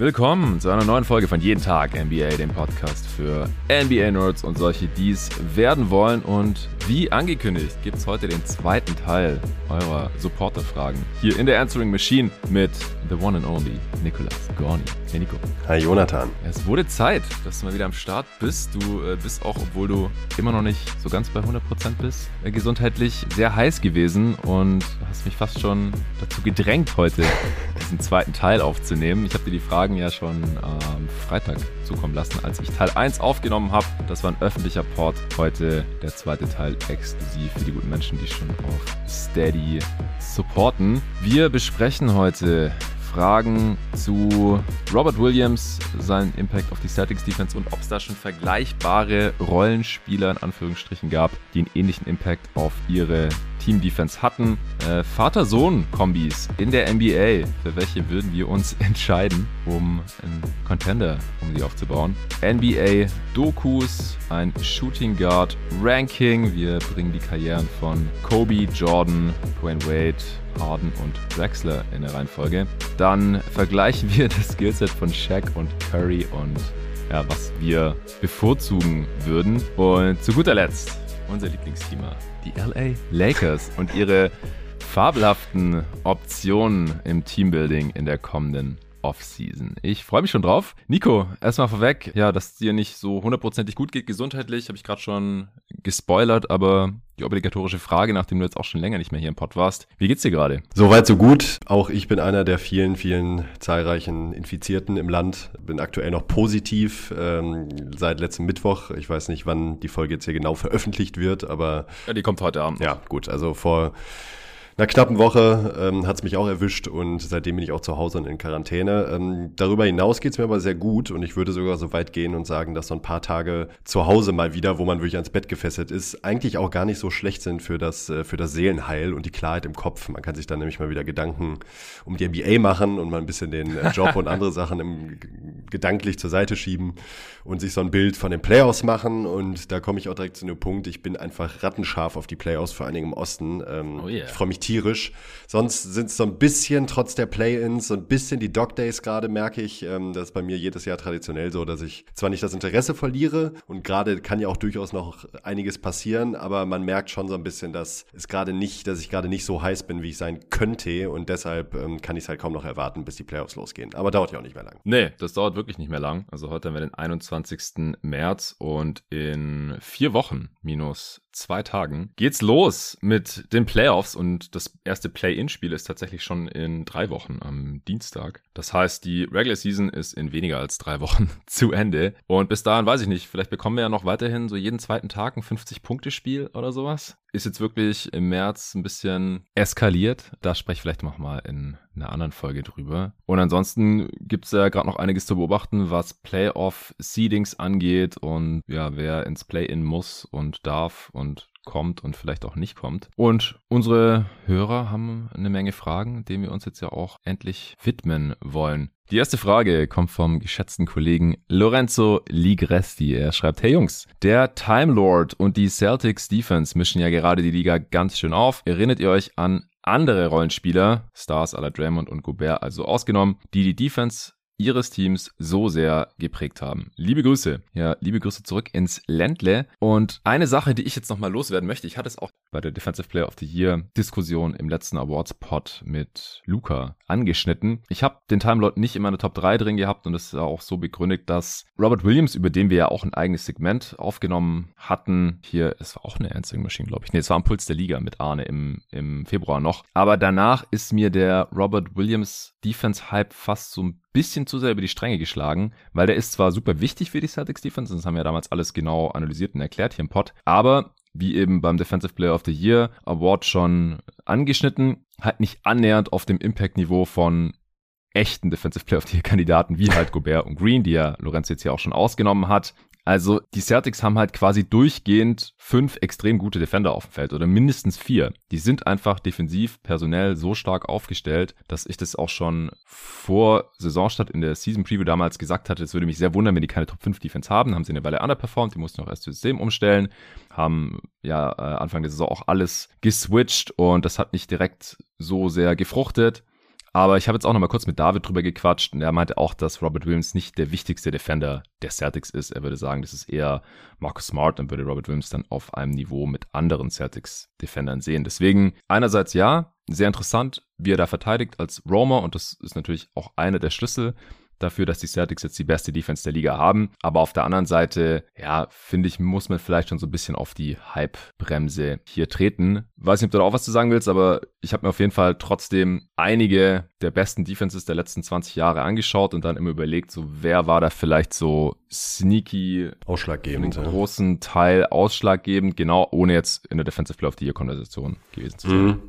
Willkommen zu einer neuen Folge von Jeden Tag NBA, dem Podcast für NBA-Nerds und solche, die es werden wollen. Und wie angekündigt, gibt es heute den zweiten Teil eurer Supporter-Fragen hier in der Answering Machine mit the one and only Nicolas Gorni. Hey Nico. Hi Jonathan. Es wurde Zeit, dass du mal wieder am Start bist. Du äh, bist auch, obwohl du immer noch nicht so ganz bei 100% bist, äh, gesundheitlich sehr heiß gewesen und hast mich fast schon dazu gedrängt, heute diesen zweiten Teil aufzunehmen. Ich habe dir die Fragen ja schon am ähm, Freitag zukommen lassen, als ich Teil 1 aufgenommen habe. Das war ein öffentlicher Port. Heute der zweite Teil exklusiv für die guten Menschen, die schon auf Steady supporten. Wir besprechen heute Fragen zu Robert Williams, seinen Impact auf die Celtics Defense und ob es da schon vergleichbare Rollenspieler in Anführungsstrichen gab, die einen ähnlichen Impact auf ihre Team Defense hatten. Äh, Vater-Sohn-Kombis in der NBA. Für welche würden wir uns entscheiden, um einen Contender, um sie aufzubauen? NBA-Dokus, ein Shooting Guard Ranking. Wir bringen die Karrieren von Kobe, Jordan, Dwayne Wade, Harden und Drexler in der Reihenfolge. Dann vergleichen wir das Skillset von Shaq und Curry und ja, was wir bevorzugen würden. Und zu guter Letzt unser Lieblingsthema, die LA Lakers und ihre fabelhaften Optionen im Teambuilding in der kommenden Offseason. Ich freue mich schon drauf. Nico, erstmal vorweg, ja, dass es dir nicht so hundertprozentig gut geht gesundheitlich, habe ich gerade schon gespoilert, aber die obligatorische Frage, nachdem du jetzt auch schon länger nicht mehr hier im Pod warst. Wie geht's dir gerade? Soweit so gut. Auch ich bin einer der vielen, vielen zahlreichen Infizierten im Land. Bin aktuell noch positiv ähm, seit letztem Mittwoch. Ich weiß nicht, wann die Folge jetzt hier genau veröffentlicht wird, aber ja, die kommt heute Abend. Ja, gut. Also vor einer knappen Woche ähm, hat es mich auch erwischt und seitdem bin ich auch zu Hause und in Quarantäne. Ähm, darüber hinaus geht es mir aber sehr gut und ich würde sogar so weit gehen und sagen, dass so ein paar Tage zu Hause mal wieder, wo man wirklich ans Bett gefesselt ist, eigentlich auch gar nicht so schlecht sind für das, äh, für das Seelenheil und die Klarheit im Kopf. Man kann sich dann nämlich mal wieder Gedanken um die NBA machen und mal ein bisschen den äh, Job und andere Sachen im, gedanklich zur Seite schieben und sich so ein Bild von den Playoffs machen. Und da komme ich auch direkt zu einem Punkt, ich bin einfach rattenscharf auf die Playoffs, vor allen Dingen im Osten. Ähm, oh yeah. Ich freue mich tierisch. Sonst sind es so ein bisschen, trotz der Play-Ins, so ein bisschen die Dog Days gerade, merke ich. Ähm, das ist bei mir jedes Jahr traditionell so, dass ich zwar nicht das Interesse verliere und gerade kann ja auch durchaus noch einiges passieren, aber man merkt schon so ein bisschen, dass es gerade nicht, dass ich gerade nicht so heiß bin, wie ich sein könnte und deshalb ähm, kann ich es halt kaum noch erwarten, bis die Playoffs losgehen. Aber dauert ja auch nicht mehr lang. Nee, das dauert wirklich nicht mehr lang. Also heute haben wir den 21. März und in vier Wochen minus zwei Tagen geht's los mit den Playoffs und das erste Play-In-Spiel ist tatsächlich schon in drei Wochen am Dienstag. Das heißt, die Regular Season ist in weniger als drei Wochen zu Ende und bis dahin weiß ich nicht, vielleicht bekommen wir ja noch weiterhin so jeden zweiten Tag ein 50-Punkte-Spiel oder sowas. Ist jetzt wirklich im März ein bisschen eskaliert. Da spreche ich vielleicht noch mal in einer anderen Folge drüber. Und ansonsten gibt's ja gerade noch einiges zu beobachten, was Playoff-Seedings angeht und ja, wer ins Play-In muss und darf und kommt und vielleicht auch nicht kommt. Und unsere Hörer haben eine Menge Fragen, denen wir uns jetzt ja auch endlich widmen wollen. Die erste Frage kommt vom geschätzten Kollegen Lorenzo Ligresti. Er schreibt, hey Jungs, der Time Lord und die Celtics Defense mischen ja gerade die Liga ganz schön auf. Erinnert ihr euch an andere Rollenspieler, Stars la Draymond und Gobert also ausgenommen, die die Defense ihres Teams so sehr geprägt haben. Liebe Grüße. Ja, liebe Grüße zurück ins Ländle. Und eine Sache, die ich jetzt nochmal loswerden möchte, ich hatte es auch bei der Defensive Player of the Year Diskussion im letzten Awards Pod mit Luca angeschnitten. Ich habe den Timelot nicht in meiner Top 3 drin gehabt und das ist auch so begründet, dass Robert Williams, über den wir ja auch ein eigenes Segment aufgenommen hatten, hier, es war auch eine Answering Machine, glaube ich. Nee, es war am Puls der Liga mit Arne im, im Februar noch. Aber danach ist mir der Robert Williams Defense Hype fast so ein bisschen zu sehr über die Stränge geschlagen, weil der ist zwar super wichtig für die Celtics Defense, das haben wir ja damals alles genau analysiert und erklärt hier im Pod, aber wie eben beim Defensive Player of the Year Award schon angeschnitten, halt nicht annähernd auf dem Impact-Niveau von echten Defensive Player of the Year Kandidaten wie halt Gobert und Green, die ja Lorenz jetzt hier auch schon ausgenommen hat. Also die Celtics haben halt quasi durchgehend fünf extrem gute Defender auf dem Feld oder mindestens vier. Die sind einfach defensiv, personell so stark aufgestellt, dass ich das auch schon vor Saisonstart in der Season Preview damals gesagt hatte, es würde mich sehr wundern, wenn die keine Top 5 Defense haben. Haben sie eine Weile underperformed, die mussten auch erst das System umstellen, haben ja äh, Anfang der Saison auch alles geswitcht und das hat nicht direkt so sehr gefruchtet. Aber ich habe jetzt auch noch mal kurz mit David drüber gequatscht und er meinte auch, dass Robert Williams nicht der wichtigste Defender der Celtics ist. Er würde sagen, das ist eher Marcus Smart und würde Robert Williams dann auf einem Niveau mit anderen Celtics-Defendern sehen. Deswegen einerseits ja, sehr interessant, wie er da verteidigt als Roamer und das ist natürlich auch einer der Schlüssel dafür, dass die Celtics jetzt die beste Defense der Liga haben. Aber auf der anderen Seite, ja, finde ich, muss man vielleicht schon so ein bisschen auf die Hype-Bremse hier treten. Weiß nicht, ob du da auch was zu sagen willst, aber ich habe mir auf jeden Fall trotzdem einige der besten Defenses der letzten 20 Jahre angeschaut und dann immer überlegt, so wer war da vielleicht so sneaky ausschlaggebend, einen großen Teil ausschlaggebend, genau, ohne jetzt in der Defensive Player of the Year Konversation gewesen zu sein. Mhm.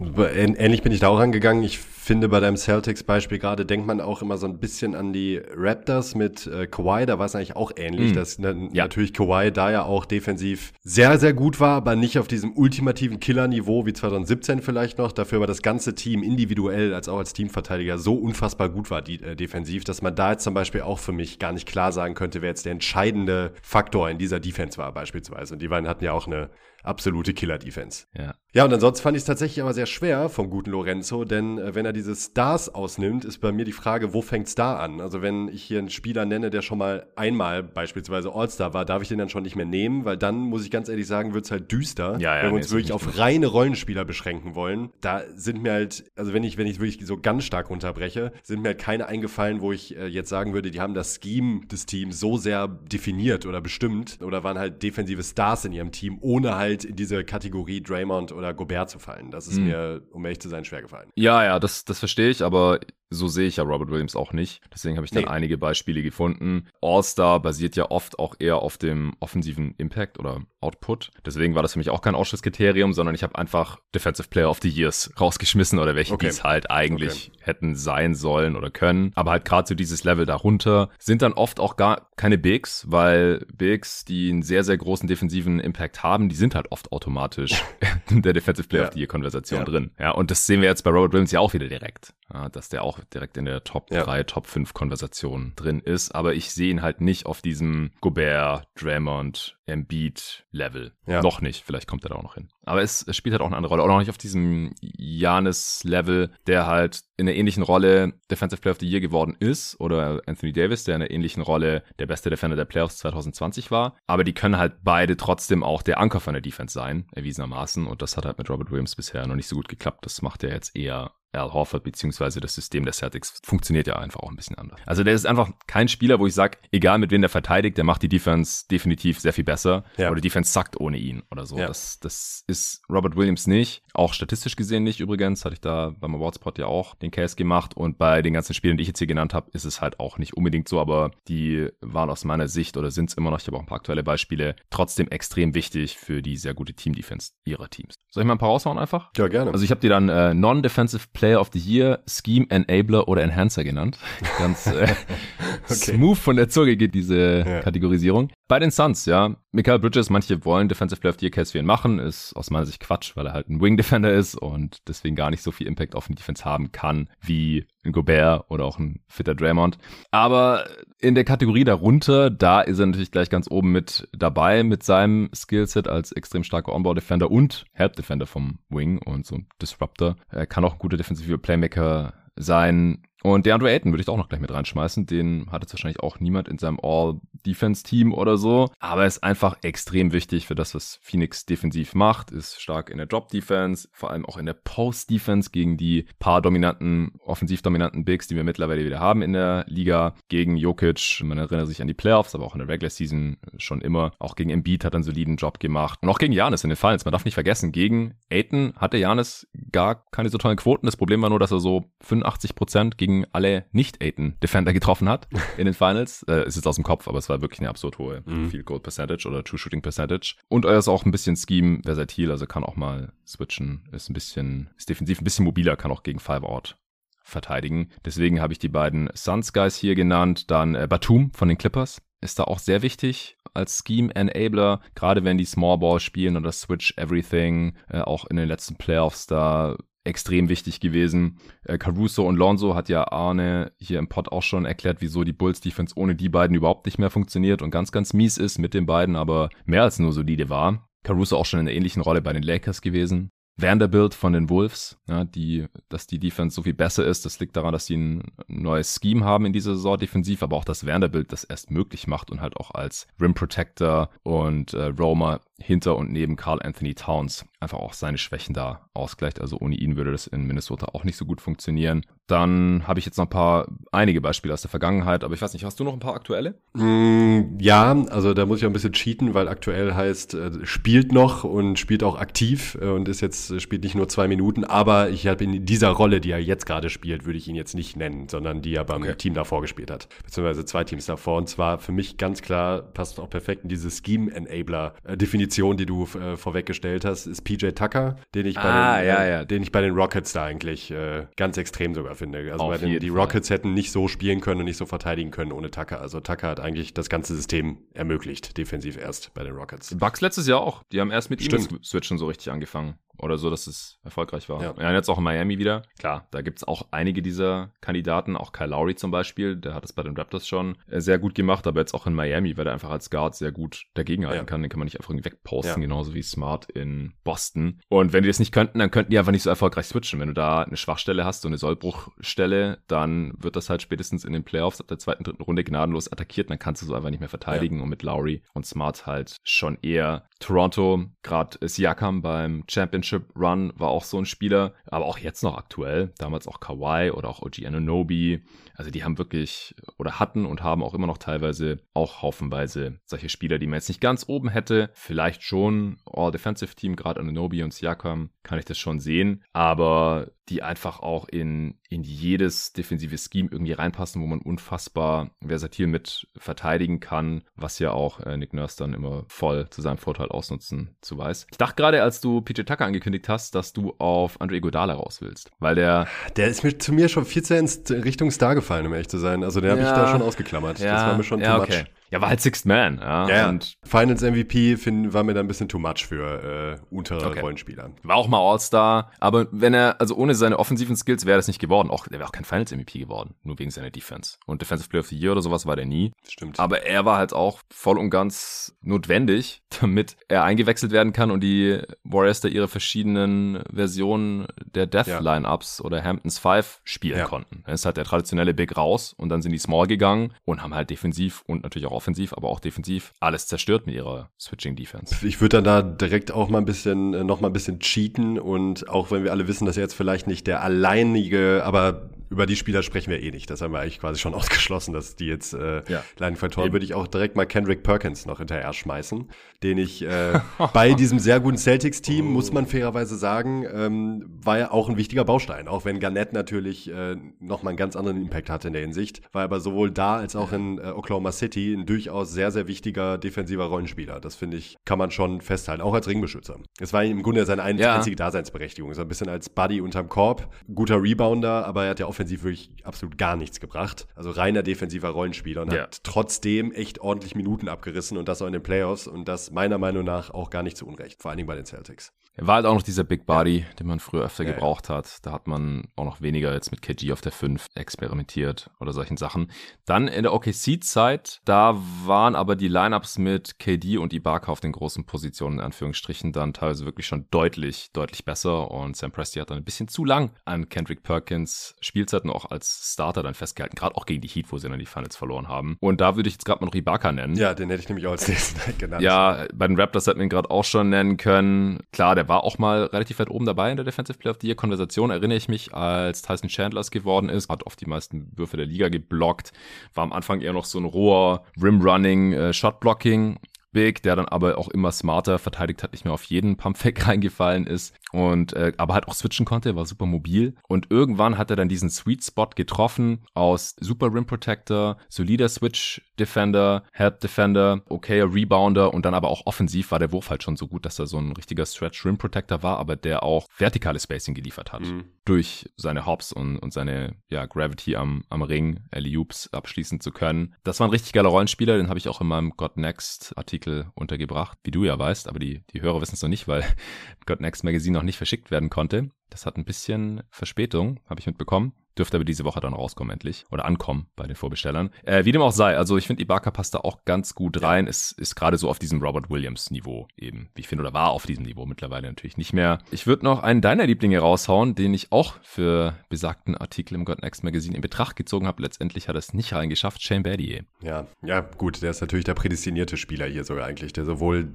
Ähnlich bin ich da auch angegangen. Ich finde, bei deinem Celtics-Beispiel gerade denkt man auch immer so ein bisschen an die Raptors mit äh, Kawhi. Da war es eigentlich auch ähnlich, mm. dass ne, ja. natürlich Kawhi da ja auch defensiv sehr, sehr gut war, aber nicht auf diesem ultimativen Killer-Niveau wie 2017 vielleicht noch. Dafür aber das ganze Team individuell als auch als Teamverteidiger so unfassbar gut war die, äh, defensiv, dass man da jetzt zum Beispiel auch für mich gar nicht klar sagen könnte, wer jetzt der entscheidende Faktor in dieser Defense war beispielsweise. Und die beiden hatten ja auch eine absolute Killer-Defense. Ja. Ja, und ansonsten fand ich es tatsächlich aber sehr schwer vom guten Lorenzo, denn äh, wenn er diese Stars ausnimmt, ist bei mir die Frage, wo fängt Star an? Also wenn ich hier einen Spieler nenne, der schon mal einmal beispielsweise All-Star war, darf ich den dann schon nicht mehr nehmen, weil dann, muss ich ganz ehrlich sagen, wird es halt düster, ja, ja, wenn wir nee, uns wirklich auf reine Rollenspieler beschränken wollen. Da sind mir halt, also wenn ich, wenn ich wirklich so ganz stark runterbreche, sind mir halt keine eingefallen, wo ich äh, jetzt sagen würde, die haben das Scheme des Teams so sehr definiert oder bestimmt oder waren halt defensive Stars in ihrem Team, ohne halt in diese Kategorie Draymond oder Gobert zu fallen. Das ist mhm. mir, um ehrlich zu sein, schwer gefallen. Ja, ja, das, das verstehe ich, aber so sehe ich ja Robert Williams auch nicht. Deswegen habe ich dann nee. einige Beispiele gefunden. All-Star basiert ja oft auch eher auf dem offensiven Impact oder Output. Deswegen war das für mich auch kein Ausschusskriterium, sondern ich habe einfach Defensive Player of the Years rausgeschmissen oder welche okay. es halt eigentlich okay. hätten sein sollen oder können. Aber halt gerade so dieses Level darunter sind dann oft auch gar keine Bigs, weil Bigs, die einen sehr, sehr großen defensiven Impact haben, die sind halt oft automatisch in der Defensive Player ja. of the Year Konversation ja. drin. Ja, und das sehen wir jetzt bei Robert Williams ja auch wieder direkt dass der auch direkt in der Top 3, ja. Top 5 Konversation drin ist. Aber ich sehe ihn halt nicht auf diesem Gobert, Draymond, Embiid-Level. Ja. Noch nicht. Vielleicht kommt er da auch noch hin. Aber es, es spielt halt auch eine andere Rolle. Auch noch nicht auf diesem Janis-Level, der halt in einer ähnlichen Rolle Defensive Player of the Year geworden ist. Oder Anthony Davis, der in einer ähnlichen Rolle der beste Defender der Playoffs 2020 war. Aber die können halt beide trotzdem auch der Anker von der Defense sein, erwiesenermaßen. Und das hat halt mit Robert Williams bisher noch nicht so gut geklappt. Das macht er jetzt eher Al Horford beziehungsweise das System der Celtics funktioniert ja einfach auch ein bisschen anders. Also der ist einfach kein Spieler, wo ich sage, egal mit wem der verteidigt, der macht die Defense definitiv sehr viel besser ja. oder die Defense zackt ohne ihn oder so. Ja. Das, das ist Robert Williams nicht, auch statistisch gesehen nicht übrigens, hatte ich da beim Awardspot ja auch den Case gemacht und bei den ganzen Spielen, die ich jetzt hier genannt habe, ist es halt auch nicht unbedingt so, aber die waren aus meiner Sicht oder sind es immer noch, ich habe auch ein paar aktuelle Beispiele, trotzdem extrem wichtig für die sehr gute Team-Defense ihrer Teams. Soll ich mal ein paar raushauen einfach? Ja, gerne. Also ich habe dir dann äh, Non-Defensive Player of the Year, Scheme Enabler oder Enhancer genannt. Ganz äh, okay. smooth von der Zunge geht diese ja. Kategorisierung. Bei den Suns, ja. Michael Bridges, manche wollen Defensive Player of the Year Case für ihn machen, ist aus meiner Sicht Quatsch, weil er halt ein Wing Defender ist und deswegen gar nicht so viel Impact auf den Defense haben kann wie ein Gobert oder auch ein fitter Draymond. Aber in der Kategorie darunter, da ist er natürlich gleich ganz oben mit dabei mit seinem Skillset als extrem starker On-Ball-Defender und Help-Defender vom Wing und so ein Disruptor. Er kann auch ein guter defensiver Playmaker sein. Und DeAndre Ayton würde ich auch noch gleich mit reinschmeißen. Den hat jetzt wahrscheinlich auch niemand in seinem All-Defense-Team oder so. Aber er ist einfach extrem wichtig für das, was Phoenix defensiv macht. Ist stark in der Drop-Defense, vor allem auch in der Post-Defense gegen die paar dominanten, offensiv dominanten Bigs, die wir mittlerweile wieder haben in der Liga. Gegen Jokic, man erinnert sich an die Playoffs, aber auch in der Regular Season schon immer. Auch gegen Embiid hat er einen soliden Job gemacht. Und auch gegen Janis in den Finals. Man darf nicht vergessen, gegen Ayton hatte Janis gar keine so tollen Quoten. Das Problem war nur, dass er so 85 Prozent gegen gegen alle Nicht-Aiden-Defender getroffen hat in den Finals. Äh, ist jetzt aus dem Kopf, aber es war wirklich eine absurd hohe mhm. Field Goal Percentage oder True Shooting Percentage. Und er ist auch ein bisschen Scheme versatil, also kann auch mal switchen, ist ein bisschen, ist defensiv ein bisschen mobiler, kann auch gegen Five Out verteidigen. Deswegen habe ich die beiden Suns Guys hier genannt. Dann äh, Batum von den Clippers ist da auch sehr wichtig als Scheme Enabler, gerade wenn die Small Ball spielen oder Switch Everything, äh, auch in den letzten Playoffs da extrem wichtig gewesen. Äh, Caruso und Lonzo hat ja Arne hier im Pod auch schon erklärt, wieso die Bulls Defense ohne die beiden überhaupt nicht mehr funktioniert und ganz, ganz mies ist mit den beiden, aber mehr als nur solide war. Caruso auch schon in einer ähnlichen Rolle bei den Lakers gewesen Vanderbilt von den Wolves, ja, die, dass die Defense so viel besser ist. Das liegt daran, dass sie ein neues Scheme haben in dieser Saison defensiv, aber auch, dass Vanderbilt das erst möglich macht und halt auch als Rim Protector und äh, Roma hinter und neben Carl Anthony Towns einfach auch seine Schwächen da ausgleicht. Also ohne ihn würde das in Minnesota auch nicht so gut funktionieren. Dann habe ich jetzt noch ein paar, einige Beispiele aus der Vergangenheit, aber ich weiß nicht, hast du noch ein paar aktuelle? Mm, ja, also da muss ich auch ein bisschen cheaten, weil aktuell heißt, äh, spielt noch und spielt auch aktiv äh, und ist jetzt, äh, spielt nicht nur zwei Minuten, aber ich habe in dieser Rolle, die er jetzt gerade spielt, würde ich ihn jetzt nicht nennen, sondern die er beim okay. Team davor gespielt hat, beziehungsweise zwei Teams davor. Und zwar für mich ganz klar, passt auch perfekt in diese Scheme-Enabler-Definition, die du äh, vorweggestellt hast, ist PJ Tucker, den ich, bei ah, den, ja, ja. den ich bei den Rockets da eigentlich äh, ganz extrem sogar finde. Also bei den, die Rockets Fall. hätten nicht so spielen können und nicht so verteidigen können ohne Tucker. Also Tucker hat eigentlich das ganze System ermöglicht, defensiv erst bei den Rockets. Bucks letztes Jahr auch. Die haben erst mit Stimmt. ihm switchen so richtig angefangen oder so, dass es erfolgreich war. Ja, ja jetzt auch in Miami wieder. Klar, da gibt es auch einige dieser Kandidaten, auch Kyle Lowry zum Beispiel, der hat es bei den Raptors schon äh, sehr gut gemacht, aber jetzt auch in Miami, weil er einfach als Guard sehr gut dagegenhalten ja. kann, den kann man nicht einfach irgendwie wegposten, ja. genauso wie Smart in Boston. Und wenn die das nicht könnten, dann könnten die einfach nicht so erfolgreich switchen. Wenn du da eine Schwachstelle hast, so eine Sollbruchstelle, dann wird das halt spätestens in den Playoffs ab der zweiten, dritten Runde gnadenlos attackiert, dann kannst du so einfach nicht mehr verteidigen und mit Lowry und Smart halt schon eher Toronto, gerade Siakam beim Championship Run war auch so ein Spieler, aber auch jetzt noch aktuell, damals auch Kawhi oder auch OG Ananobi, also die haben wirklich oder hatten und haben auch immer noch teilweise auch haufenweise solche Spieler, die man jetzt nicht ganz oben hätte. Vielleicht schon All-Defensive Team, gerade Ananobi und Siakam, kann ich das schon sehen. Aber die einfach auch in, in jedes defensive Scheme irgendwie reinpassen, wo man unfassbar versatil mit verteidigen kann, was ja auch äh, Nick Nurse dann immer voll zu seinem Vorteil ausnutzen zu weiß. Ich dachte gerade, als du PJ Tucker angekündigt hast, dass du auf Andre Godala raus willst, weil der... Der ist mir zu mir schon viel zu in Richtung Star gefallen, um ehrlich zu sein. Also den ja, habe ich da schon ausgeklammert. Ja, das war mir schon ja, too okay. Ja, war halt Sixth Man. Ja, ja und Finals MVP find, war mir da ein bisschen too much für äh, untere okay. Rollenspieler. War auch mal All-Star, aber wenn er, also ohne seine offensiven Skills wäre das nicht geworden. Auch, der wäre auch kein Finals MVP geworden, nur wegen seiner Defense. Und Defensive Player of the Year oder sowas war der nie. Stimmt. Aber er war halt auch voll und ganz notwendig, damit er eingewechselt werden kann und die Warriors da ihre verschiedenen Versionen der Death-Lineups ja. oder Hamptons Five spielen ja. konnten. Ist halt der traditionelle Big raus und dann sind die Small gegangen und haben halt defensiv und natürlich auch offensiv, aber auch defensiv alles zerstört mit ihrer Switching Defense. Ich würde dann da direkt auch mal ein bisschen, äh, noch mal ein bisschen cheaten und auch wenn wir alle wissen, dass er jetzt vielleicht nicht der alleinige, aber über die Spieler sprechen wir eh nicht. Das haben wir eigentlich quasi schon ausgeschlossen, dass die jetzt äh, ja. leiden vertoren. Würde ich auch direkt mal Kendrick Perkins noch hinterher schmeißen, den ich äh, bei diesem sehr guten Celtics-Team, oh. muss man fairerweise sagen, ähm, war ja auch ein wichtiger Baustein. Auch wenn Garnett natürlich äh, noch mal einen ganz anderen Impact hatte in der Hinsicht, war aber sowohl da als auch in äh, Oklahoma City ein durchaus sehr, sehr wichtiger defensiver Rollenspieler. Das finde ich, kann man schon festhalten, auch als Ringbeschützer. Es war im Grunde seine ja. einzige Daseinsberechtigung. So ein bisschen als Buddy unterm Korb, guter Rebounder, aber er hat ja auch offensiv wirklich absolut gar nichts gebracht. Also reiner defensiver Rollenspieler und ja. hat trotzdem echt ordentlich Minuten abgerissen und das auch in den Playoffs und das meiner Meinung nach auch gar nicht zu Unrecht, vor allen Dingen bei den Celtics. Er war halt auch noch dieser Big Body, den man früher öfter ja, gebraucht ja. hat. Da hat man auch noch weniger jetzt mit KG auf der 5 experimentiert oder solchen Sachen. Dann in der OKC-Zeit, da waren aber die Lineups mit KD und Ibaka auf den großen Positionen, in Anführungsstrichen, dann teilweise wirklich schon deutlich, deutlich besser. Und Sam Presti hat dann ein bisschen zu lang an Kendrick Perkins Spielzeiten auch als Starter dann festgehalten, gerade auch gegen die Heat, wo sie dann die Finals verloren haben. Und da würde ich jetzt gerade mal noch Ibaka nennen. Ja, den hätte ich nämlich auch als nächsten genannt. Ja, bei den Raptors hätten wir ihn gerade auch schon nennen können. Klar, der war auch mal relativ weit oben dabei in der Defensive Player of the Year Konversation, erinnere ich mich, als Tyson Chandlers geworden ist, hat oft die meisten Würfe der Liga geblockt, war am Anfang eher noch so ein roher Rim-Running, äh, Shot-Blocking Big, der dann aber auch immer smarter verteidigt hat, nicht mehr auf jeden Pumpfake reingefallen ist und äh, aber halt auch switchen konnte, war super mobil und irgendwann hat er dann diesen Sweet Spot getroffen aus super Rim Protector, solider Switch Defender, Help Defender, okayer Rebounder und dann aber auch offensiv war der Wurf halt schon so gut, dass er so ein richtiger Stretch Rim Protector war, aber der auch vertikale Spacing geliefert hat. Mhm. Durch seine Hops und, und seine ja, Gravity am, am Ring, Alley abschließen zu können. Das war ein richtig geiler Rollenspieler, den habe ich auch in meinem God Next Artikel untergebracht, wie du ja weißt, aber die, die Hörer wissen es noch nicht, weil God Next Magazine noch nicht verschickt werden konnte. Das hat ein bisschen Verspätung, habe ich mitbekommen. Dürfte aber diese Woche dann rauskommen endlich. Oder ankommen bei den Vorbestellern. Äh, wie dem auch sei, also ich finde, Ibaka passt da auch ganz gut rein. Es ist gerade so auf diesem Robert Williams Niveau eben, wie ich finde, oder war auf diesem Niveau mittlerweile natürlich nicht mehr. Ich würde noch einen deiner Lieblinge raushauen, den ich auch für besagten Artikel im God Next Magazine in Betracht gezogen habe. Letztendlich hat er es nicht reingeschafft, Shane Battier. Ja, ja, gut, der ist natürlich der prädestinierte Spieler hier sogar eigentlich, der sowohl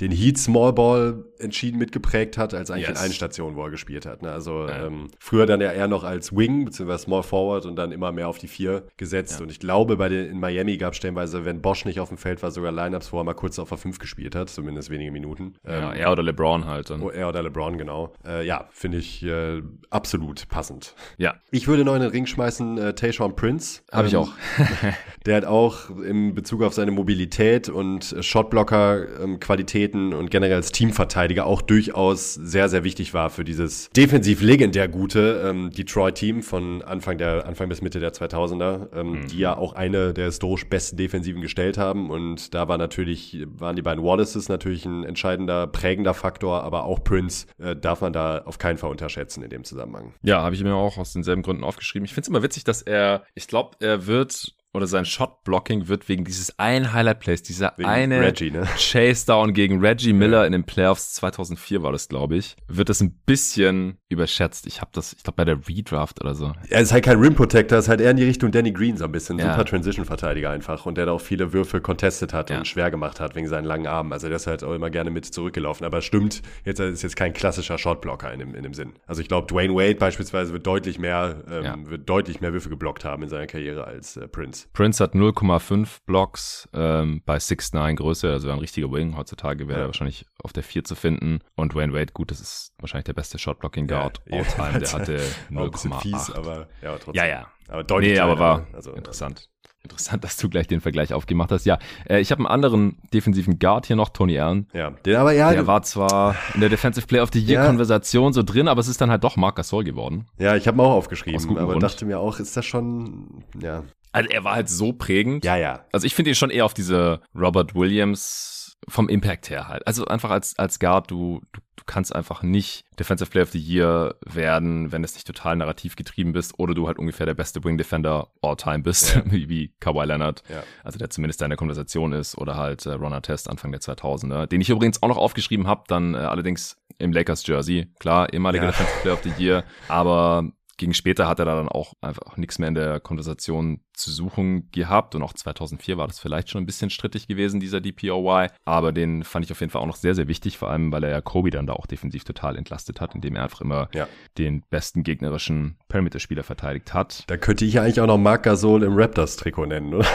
den Heat Small Ball entschieden mitgeprägt hat, als eigentlich yes. in allen Stationen, wo er gespielt hat. Ne? Also ja. ähm, früher dann ja eher noch als Wing, beziehungsweise Small Forward und dann immer mehr auf die Vier gesetzt. Ja. Und ich glaube, bei den in Miami gab es stellenweise, wenn Bosch nicht auf dem Feld war, sogar Lineups, wo er mal kurz auf der 5 gespielt hat, zumindest wenige Minuten. Ja, ähm, er oder LeBron halt. Dann. Oh, er oder LeBron, genau. Äh, ja, finde ich äh, absolut passend. Ja. Ich würde noch in den Ring schmeißen, äh, Tayshawn Prince. Habe ähm, ich auch. der hat auch in Bezug auf seine Mobilität und Shotblocker-Qualitäten ähm, und generell als Teamverteidiger auch durchaus sehr, sehr wichtig war für dieses defensiv legendär gute ähm, Detroit-Team von Anfang, der, Anfang bis Mitte der 2000er, ähm, mhm. die ja auch eine der historisch besten Defensiven gestellt haben. Und da war natürlich, waren die beiden Wallaces natürlich ein entscheidender, prägender Faktor, aber auch Prince äh, darf man da auf keinen Fall unterschätzen in dem Zusammenhang. Ja, habe ich mir auch aus denselben Gründen aufgeschrieben. Ich finde es immer witzig, dass er, ich glaube, er wird oder sein Shot-Blocking wird wegen dieses einen Highlight-Plays, dieser wegen eine Reggie, ne? Chase-Down gegen Reggie Miller ja. in den Playoffs 2004 war das, glaube ich, wird das ein bisschen überschätzt. Ich habe das, ich glaube, bei der Redraft oder so. Er ist halt kein Rim-Protector, ist halt eher in die Richtung Danny Green so ein bisschen. Ja. Super Transition-Verteidiger einfach und der da auch viele Würfe contestet hat ja. und schwer gemacht hat wegen seinen langen Armen. Also der ist halt auch immer gerne mit zurückgelaufen. Aber stimmt, jetzt ist jetzt kein klassischer Shot-Blocker in dem, in dem Sinn. Also ich glaube, Dwayne Wade beispielsweise wird deutlich mehr, ähm, wird deutlich mehr Würfe geblockt haben in seiner Karriere als äh, Prince. Prince hat 0,5 Blocks ähm, bei 6'9 Größe, also ein richtiger Wing. Heutzutage wäre ja. er wahrscheinlich auf der 4 zu finden. Und Wayne Wade, gut, das ist wahrscheinlich der beste Shot-Blocking-Guard ja, all time. Der hatte 0,8. aber ja, trotzdem. Ja, ja. Aber deutlich. Nee, aber war also, interessant. Interessant, dass du gleich den Vergleich aufgemacht hast. Ja, äh, ich habe einen anderen defensiven Guard hier noch, Tony Allen. Ja, den aber ja. Der war zwar in der Defensive Player of the Year ja. So drin, aber es ist dann halt doch Marc Gasol geworden. Ja, ich habe ihn auch aufgeschrieben, aber Grund. dachte mir auch, ist das schon, ja. Also er war halt so prägend. Ja, ja. Also ich finde ihn schon eher auf diese Robert Williams vom Impact her halt. Also einfach als, als Guard, du, du, du kannst einfach nicht Defensive Player of the Year werden, wenn es nicht total narrativ getrieben bist oder du halt ungefähr der beste Wing Defender all time bist, ja. wie, wie Kawhi Leonard. Ja. Also der zumindest in der Konversation ist oder halt äh, Ron Test Anfang der 2000er, den ich übrigens auch noch aufgeschrieben habe, dann äh, allerdings im Lakers Jersey. Klar, ehemaliger ja. Defensive Player of the Year, aber gegen später hat er da dann auch einfach nichts mehr in der Konversation zu suchen gehabt und auch 2004 war das vielleicht schon ein bisschen strittig gewesen, dieser DPOY, aber den fand ich auf jeden Fall auch noch sehr, sehr wichtig, vor allem, weil er ja Kobe dann da auch defensiv total entlastet hat, indem er einfach immer ja. den besten gegnerischen Perimeter-Spieler verteidigt hat. Da könnte ich eigentlich auch noch Marc Gasol im Raptors-Trikot nennen, oder?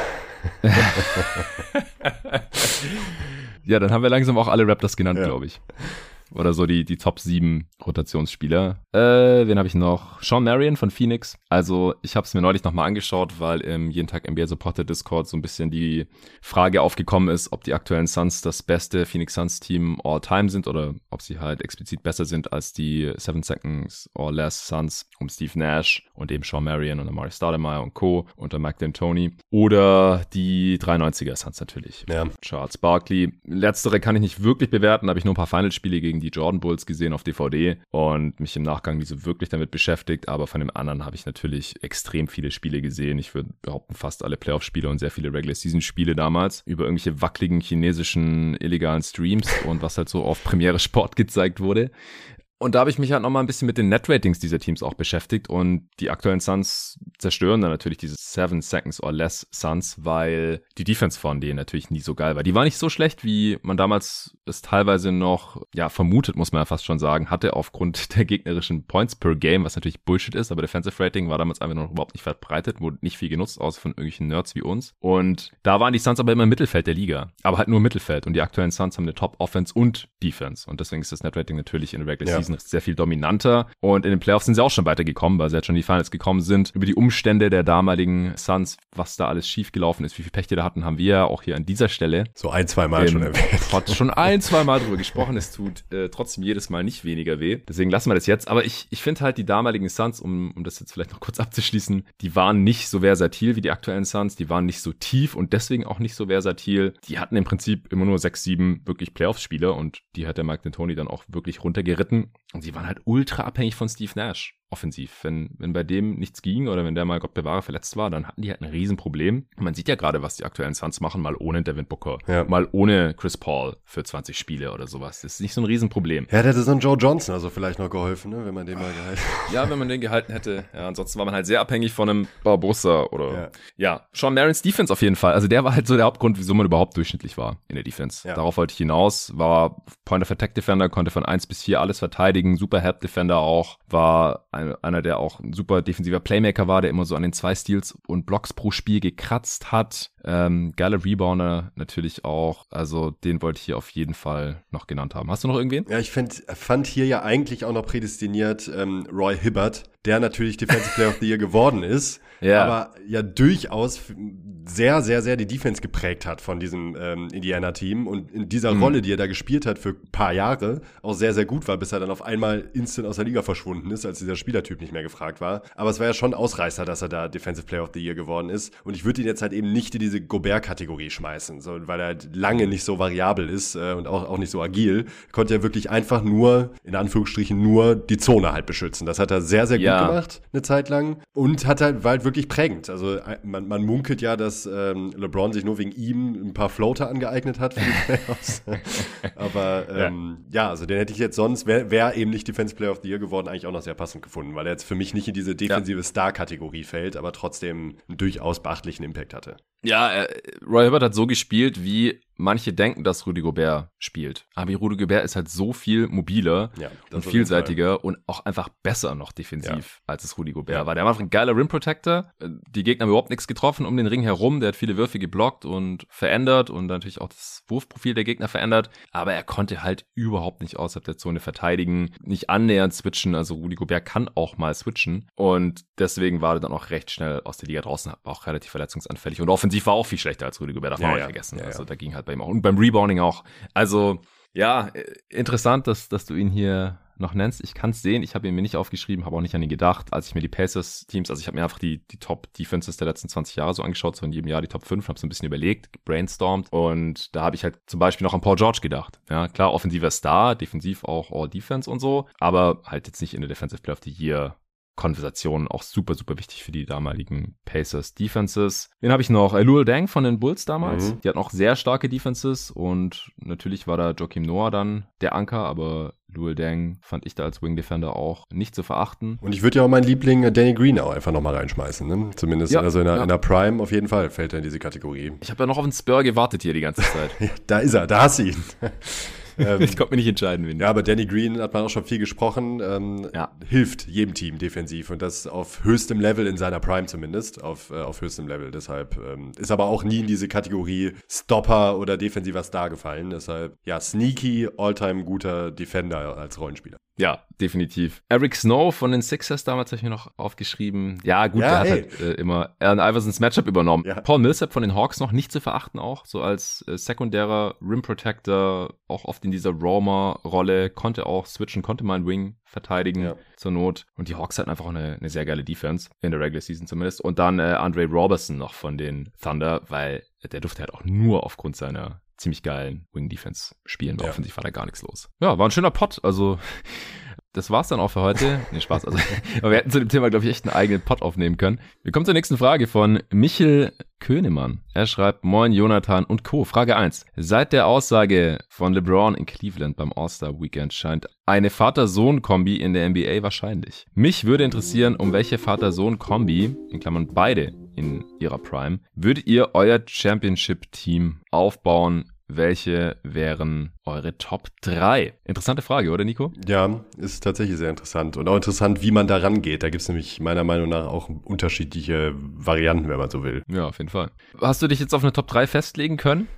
ja, dann haben wir langsam auch alle Raptors genannt, ja. glaube ich oder so die, die Top 7 Rotationsspieler. Äh, wen habe ich noch? Sean Marion von Phoenix. Also ich habe es mir neulich nochmal angeschaut, weil im jeden Tag NBA Supporter Discord so ein bisschen die Frage aufgekommen ist, ob die aktuellen Suns das beste Phoenix Suns Team all time sind oder ob sie halt explizit besser sind als die Seven Seconds or Less Suns um Steve Nash und eben Sean Marion und Amari Stoudemire und Co. unter Mike D'Antoni oder die 93er Suns natürlich. Ja. Charles Barkley. Letztere kann ich nicht wirklich bewerten, habe ich nur ein paar Finalspiele gegen die Jordan Bulls gesehen auf DVD und mich im Nachgang nicht so wirklich damit beschäftigt, aber von dem anderen habe ich natürlich extrem viele Spiele gesehen. Ich würde behaupten, fast alle Playoff-Spiele und sehr viele Regular-Season-Spiele damals über irgendwelche wackeligen chinesischen illegalen Streams und was halt so auf Premiere Sport gezeigt wurde. Und da habe ich mich halt nochmal ein bisschen mit den Net-Ratings dieser Teams auch beschäftigt und die aktuellen Suns zerstören dann natürlich diese Seven Seconds or Less Suns, weil die Defense von denen natürlich nie so geil war. Die war nicht so schlecht, wie man damals es teilweise noch, ja, vermutet, muss man ja fast schon sagen, hatte aufgrund der gegnerischen Points per Game, was natürlich Bullshit ist, aber Defensive Rating war damals einfach noch überhaupt nicht verbreitet, wurde nicht viel genutzt, außer von irgendwelchen Nerds wie uns. Und da waren die Suns aber immer im Mittelfeld der Liga, aber halt nur Mittelfeld und die aktuellen Suns haben eine Top Offense und Defense und deswegen ist das Net Rating natürlich in der Regular ja. Season sehr viel dominanter. Und in den Playoffs sind sie auch schon weitergekommen, weil sie jetzt schon in die Finals gekommen sind. Über die Umstände der damaligen Suns, was da alles schiefgelaufen ist, wie viel Pech die da hatten, haben wir auch hier an dieser Stelle. So ein, zwei Mal schon erwähnt. Schon ein, zwei Mal drüber gesprochen. Es tut äh, trotzdem jedes Mal nicht weniger weh. Deswegen lassen wir das jetzt. Aber ich, ich finde halt die damaligen Suns, um, um das jetzt vielleicht noch kurz abzuschließen, die waren nicht so versatil wie die aktuellen Suns. Die waren nicht so tief und deswegen auch nicht so versatil. Die hatten im Prinzip immer nur sechs, sieben wirklich Playoffs-Spieler und die hat der Mike D'Antoni dann auch wirklich runtergeritten Und sie waren halt ultra abhängig von Steve Nash offensiv. Wenn, wenn bei dem nichts ging oder wenn der mal Gott bewahre verletzt war, dann hatten die halt ein Riesenproblem. Man sieht ja gerade, was die aktuellen Suns machen, mal ohne Devin Booker, ja. mal ohne Chris Paul für 20 Spiele oder sowas. Das ist nicht so ein Riesenproblem. Ja, der hätte so ein Joe Johnson also vielleicht noch geholfen, ne, wenn man den mal gehalten hätte. Ja, wenn man den gehalten hätte. Ja, ansonsten war man halt sehr abhängig von einem Barbosa oder ja. ja. Sean Marins Defense auf jeden Fall. Also der war halt so der Hauptgrund, wieso man überhaupt durchschnittlich war in der Defense. Ja. Darauf wollte ich hinaus. War Point of Attack Defender, konnte von 1 bis 4 alles verteidigen, super Help Defender auch, war einer, der auch ein super defensiver Playmaker war, der immer so an den zwei Steals und Blocks pro Spiel gekratzt hat. Ähm, geile Rebounder natürlich auch. Also den wollte ich hier auf jeden Fall noch genannt haben. Hast du noch irgendwen? Ja, ich find, fand hier ja eigentlich auch noch prädestiniert ähm, Roy Hibbert, der natürlich Defensive Player of the Year geworden ist, ja. aber ja durchaus sehr, sehr, sehr die Defense geprägt hat von diesem ähm, Indiana-Team und in dieser mhm. Rolle, die er da gespielt hat für ein paar Jahre, auch sehr, sehr gut war, bis er dann auf einmal instant aus der Liga verschwunden ist, als dieser Spielertyp nicht mehr gefragt war. Aber es war ja schon Ausreißer, dass er da Defensive Player of the Year geworden ist. Und ich würde ihn jetzt halt eben nicht in diese Gobert-Kategorie schmeißen, so, weil er halt lange nicht so variabel ist äh, und auch, auch nicht so agil. Konnte er wirklich einfach nur, in Anführungsstrichen, nur die Zone halt beschützen. Das hat er sehr, sehr ja. Gut gemacht, eine Zeit lang. Und hat halt, war halt wirklich prägend. Also äh, man, man munkelt ja, dass ähm, LeBron sich nur wegen ihm ein paar Floater angeeignet hat für die Playoffs. Aber ähm, ja. ja. also den hätte ich jetzt sonst, wäre wär eben nicht Defense Player of the Year geworden, eigentlich auch noch sehr passend gefunden, weil er jetzt für mich nicht in diese defensive ja. Star-Kategorie fällt, aber trotzdem einen durchaus beachtlichen Impact hatte. Ja, äh, Roy Hibbert hat so gespielt, wie manche denken, dass Rudy Gobert spielt. Aber Rudy Gobert ist halt so viel mobiler ja, und vielseitiger und auch einfach besser noch defensiv, ja. als es Rudy Gobert ja. war. Der war einfach ein geiler Rim Protector. Die Gegner haben überhaupt nichts getroffen um den Ring herum. Der hat viele Würfe geblockt und verändert und natürlich auch das Wurfprofil der Gegner verändert. Aber er konnte halt überhaupt nicht außerhalb der Zone verteidigen, nicht annähernd switchen. Also Rudy Gobert kann auch mal switchen. Und deswegen war er dann auch recht schnell aus der Liga draußen, auch relativ verletzungsanfällig. Und offensiv war auch viel schlechter als Rudy Gobert, darf man auch nicht vergessen. also da ging halt bei ihm auch. Und beim Rebounding auch. Also, ja, interessant, dass, dass du ihn hier noch nennst. Ich kann es sehen, ich habe ihn mir nicht aufgeschrieben, habe auch nicht an ihn gedacht, als ich mir die Pacers-Teams, also ich habe mir einfach die, die Top-Defenses der letzten 20 Jahre so angeschaut, so in jedem Jahr die Top 5, habe so ein bisschen überlegt, brainstormt und da habe ich halt zum Beispiel noch an Paul George gedacht. Ja, klar, offensiver Star, defensiv auch All-Defense und so, aber halt jetzt nicht in der Defensive Player of the Year Konversation auch super, super wichtig für die damaligen Pacers Defenses. Den habe ich noch. Luol Deng von den Bulls damals. Mhm. Die hatten auch sehr starke Defenses und natürlich war da Joachim Noah dann der Anker, aber Luol Deng fand ich da als Wing Defender auch nicht zu verachten. Und ich würde ja auch meinen Liebling äh, Danny Green auch einfach nochmal reinschmeißen. Ne? Zumindest ja, also in der, ja. in der, Prime auf jeden Fall fällt er in diese Kategorie. Ich habe ja noch auf den Spur gewartet hier die ganze Zeit. da ist er, da hast du ihn. Ähm, ich konnte mir nicht entscheiden, wen. Ja, aber Danny Green hat man auch schon viel gesprochen. Ähm, ja. Hilft jedem Team defensiv und das auf höchstem Level in seiner Prime zumindest, auf, äh, auf höchstem Level. Deshalb ähm, ist aber auch nie in diese Kategorie Stopper oder defensiver Star gefallen. Deshalb, ja, sneaky, all-time guter Defender als Rollenspieler. Ja, definitiv. Eric Snow von den Sixers damals habe ich mir noch aufgeschrieben. Ja, gut, ja, der hey. hat halt äh, immer Allen Iversons Matchup übernommen. Ja. Paul Millsap von den Hawks noch nicht zu verachten auch, so als äh, sekundärer Rim Protector, auch oft in dieser Roamer-Rolle, konnte auch switchen, konnte mal einen Wing verteidigen ja. zur Not. Und die Hawks hatten einfach eine, eine sehr geile Defense, in der Regular Season zumindest. Und dann äh, Andre Robertson noch von den Thunder, weil der durfte halt auch nur aufgrund seiner ziemlich geilen Wing Defense spielen. Bei ja. offensiv war da gar nichts los. Ja, war ein schöner Pot. Also, das war's dann auch für heute. Nee, Spaß. Also, aber wir hätten zu dem Thema, glaube ich, echt einen eigenen Pot aufnehmen können. Wir kommen zur nächsten Frage von Michel Könemann. Er schreibt, Moin Jonathan und Co. Frage 1. Seit der Aussage von LeBron in Cleveland beim All-Star Weekend scheint eine Vater-Sohn-Kombi in der NBA wahrscheinlich. Mich würde interessieren, um welche Vater-Sohn-Kombi, in Klammern beide in ihrer Prime, würdet ihr euer Championship-Team aufbauen? Welche wären eure Top 3? Interessante Frage, oder Nico? Ja, ist tatsächlich sehr interessant. Und auch interessant, wie man da rangeht. Da gibt es nämlich meiner Meinung nach auch unterschiedliche Varianten, wenn man so will. Ja, auf jeden Fall. Hast du dich jetzt auf eine Top 3 festlegen können?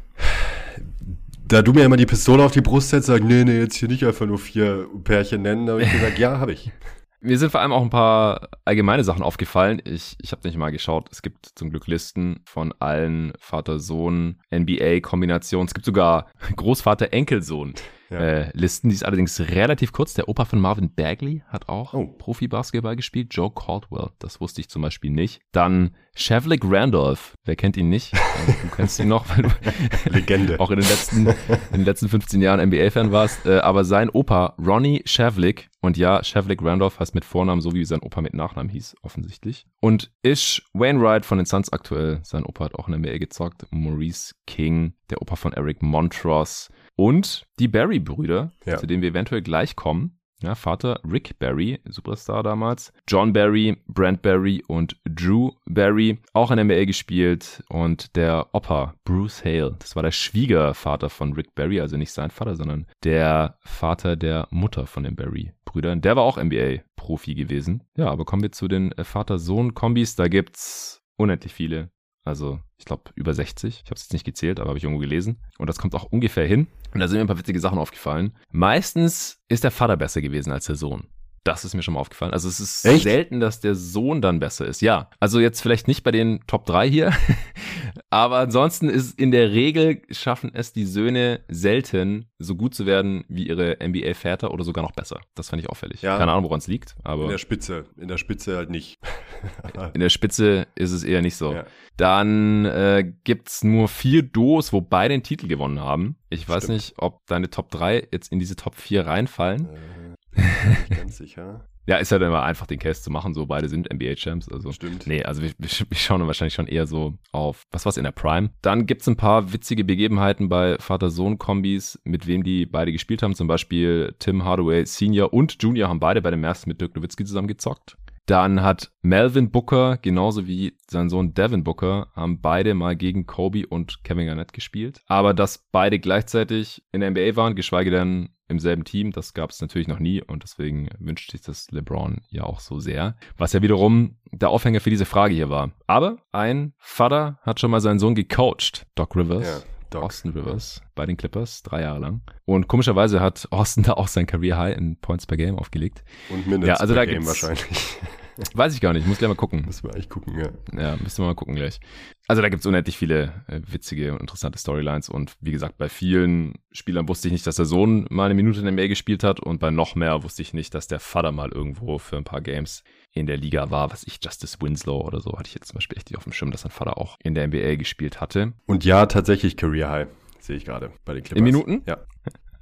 Da du mir immer die Pistole auf die Brust setzt, sagst, nee, nee, jetzt hier nicht einfach nur vier Pärchen nennen, habe ich gesagt, ja, habe ich. Mir sind vor allem auch ein paar allgemeine Sachen aufgefallen. Ich, ich habe nicht mal geschaut. Es gibt zum Glück Listen von allen Vater-Sohn-NBA-Kombinationen. Es gibt sogar Großvater-Enkelsohn ja. äh, Listen. Die ist allerdings relativ kurz. Der Opa von Marvin Bagley hat auch Oh. Profi-Basketball gespielt. Joe Caldwell, das wusste ich zum Beispiel nicht. Dann Shavlik Randolph, wer kennt ihn nicht? Also, du kennst ihn noch, weil du Legende. auch in den letzten, in den letzten 15 Jahren NBA-Fan warst. Äh, aber sein Opa, Ronnie Shavlik, und ja, Shavlik Randolph heißt mit Vornamen so, wie sein Opa mit Nachnamen hieß, offensichtlich. Und Ish Wainwright von den Suns aktuell. Sein Opa hat auch in der NBA gezockt. Maurice King, der Opa von Eric Montross. Und die Barry-Brüder, Ja. zu denen wir eventuell gleich kommen. Ja, Vater Rick Barry, Superstar damals. John Barry, Brent Barry und Drew Barry, auch in der NBA gespielt. Und der Opa, Bruce Hale, das war der Schwiegervater von Rick Barry, also nicht sein Vater, sondern der Vater der Mutter von den Barry-Brüdern. Der war auch NBA-Profi gewesen. Ja, aber kommen wir zu den Vater-Sohn-Kombis. Da gibt's unendlich viele. Also, ich glaube, über 60. Ich habe es jetzt nicht gezählt, aber habe ich irgendwo gelesen. Und das kommt auch ungefähr hin. Und da sind mir ein paar witzige Sachen aufgefallen. Meistens ist der Vater besser gewesen als der Sohn. Das ist mir schon mal aufgefallen. Also es ist Echt? selten, dass der Sohn dann besser ist. Ja, also jetzt vielleicht nicht bei den Top 3 hier, aber ansonsten ist in der Regel schaffen es die Söhne selten, so gut zu werden wie ihre NBA-Väter oder sogar noch besser. Das fand ich auffällig. Ja. Keine Ahnung, woran es liegt, In aber der Spitze. In der Spitze halt nicht. in der Spitze ist es eher nicht so. Ja. Dann äh, gibt's nur vier Duos, wo beide den Titel gewonnen haben. Ich weiß Stimmt. nicht, ob deine Top 3 jetzt in diese Top 4 reinfallen. Äh, ganz sicher. Ja, ist ja dann immer einfach den Case zu machen, so beide sind NBA-Champs. Also Stimmt. Nee, also wir, wir wir schauen dann wahrscheinlich schon eher so auf, was war's in der Prime. Dann gibt's ein paar witzige Begebenheiten bei Vater-Sohn-Kombis, mit wem die beide gespielt haben. Zum Beispiel Tim Hardaway Senior und Junior haben beide bei den Mavs mit Dirk Nowitzki zusammen gezockt. Dann hat Melvin Booker, genauso wie sein Sohn Devin Booker, haben beide mal gegen Kobe und Kevin Garnett gespielt. Aber dass beide gleichzeitig in der NBA waren, geschweige denn im selben Team, das gab es natürlich noch nie und deswegen wünscht sich das LeBron ja auch so sehr. Was ja wiederum der Aufhänger für diese Frage hier war. Aber ein Vater hat schon mal seinen Sohn gecoacht, Doc Rivers. Ja, Doc. Austin Rivers bei den Clippers, drei Jahre lang. Und komischerweise hat Austin da auch sein Career High in Points per Game aufgelegt. Und Minutes Ja, also per Game wahrscheinlich. Weiß ich gar nicht, muss gleich mal gucken. Müssen wir eigentlich gucken, ja. Ja, müssen wir mal gucken gleich. Also da gibt's unendlich viele äh, witzige und interessante Storylines und wie gesagt, bei vielen Spielern wusste ich nicht, dass der Sohn mal eine Minute in der NBA gespielt hat und bei noch mehr wusste ich nicht, dass der Vater mal irgendwo für ein paar Games in der Liga war, was ich Justice Winslow oder so hatte ich jetzt zum Beispiel echt nicht auf dem Schirm, dass sein Vater auch in der NBA gespielt hatte. Und ja, tatsächlich Career High. Sehe ich gerade bei den Clippers. In Minuten? Ja.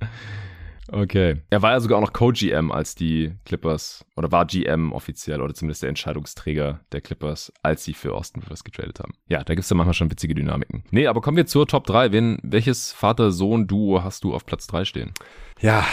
Okay. Er war ja sogar auch noch Co-GM als die Clippers, oder war GM offiziell, oder zumindest der Entscheidungsträger der Clippers, als sie für Austin Rivers getradet haben. Ja, da gibt's ja manchmal schon witzige Dynamiken. Nee, aber kommen wir zur Top 3. Wen, welches Vater-Sohn-Duo hast du auf Platz 3 stehen? Ja,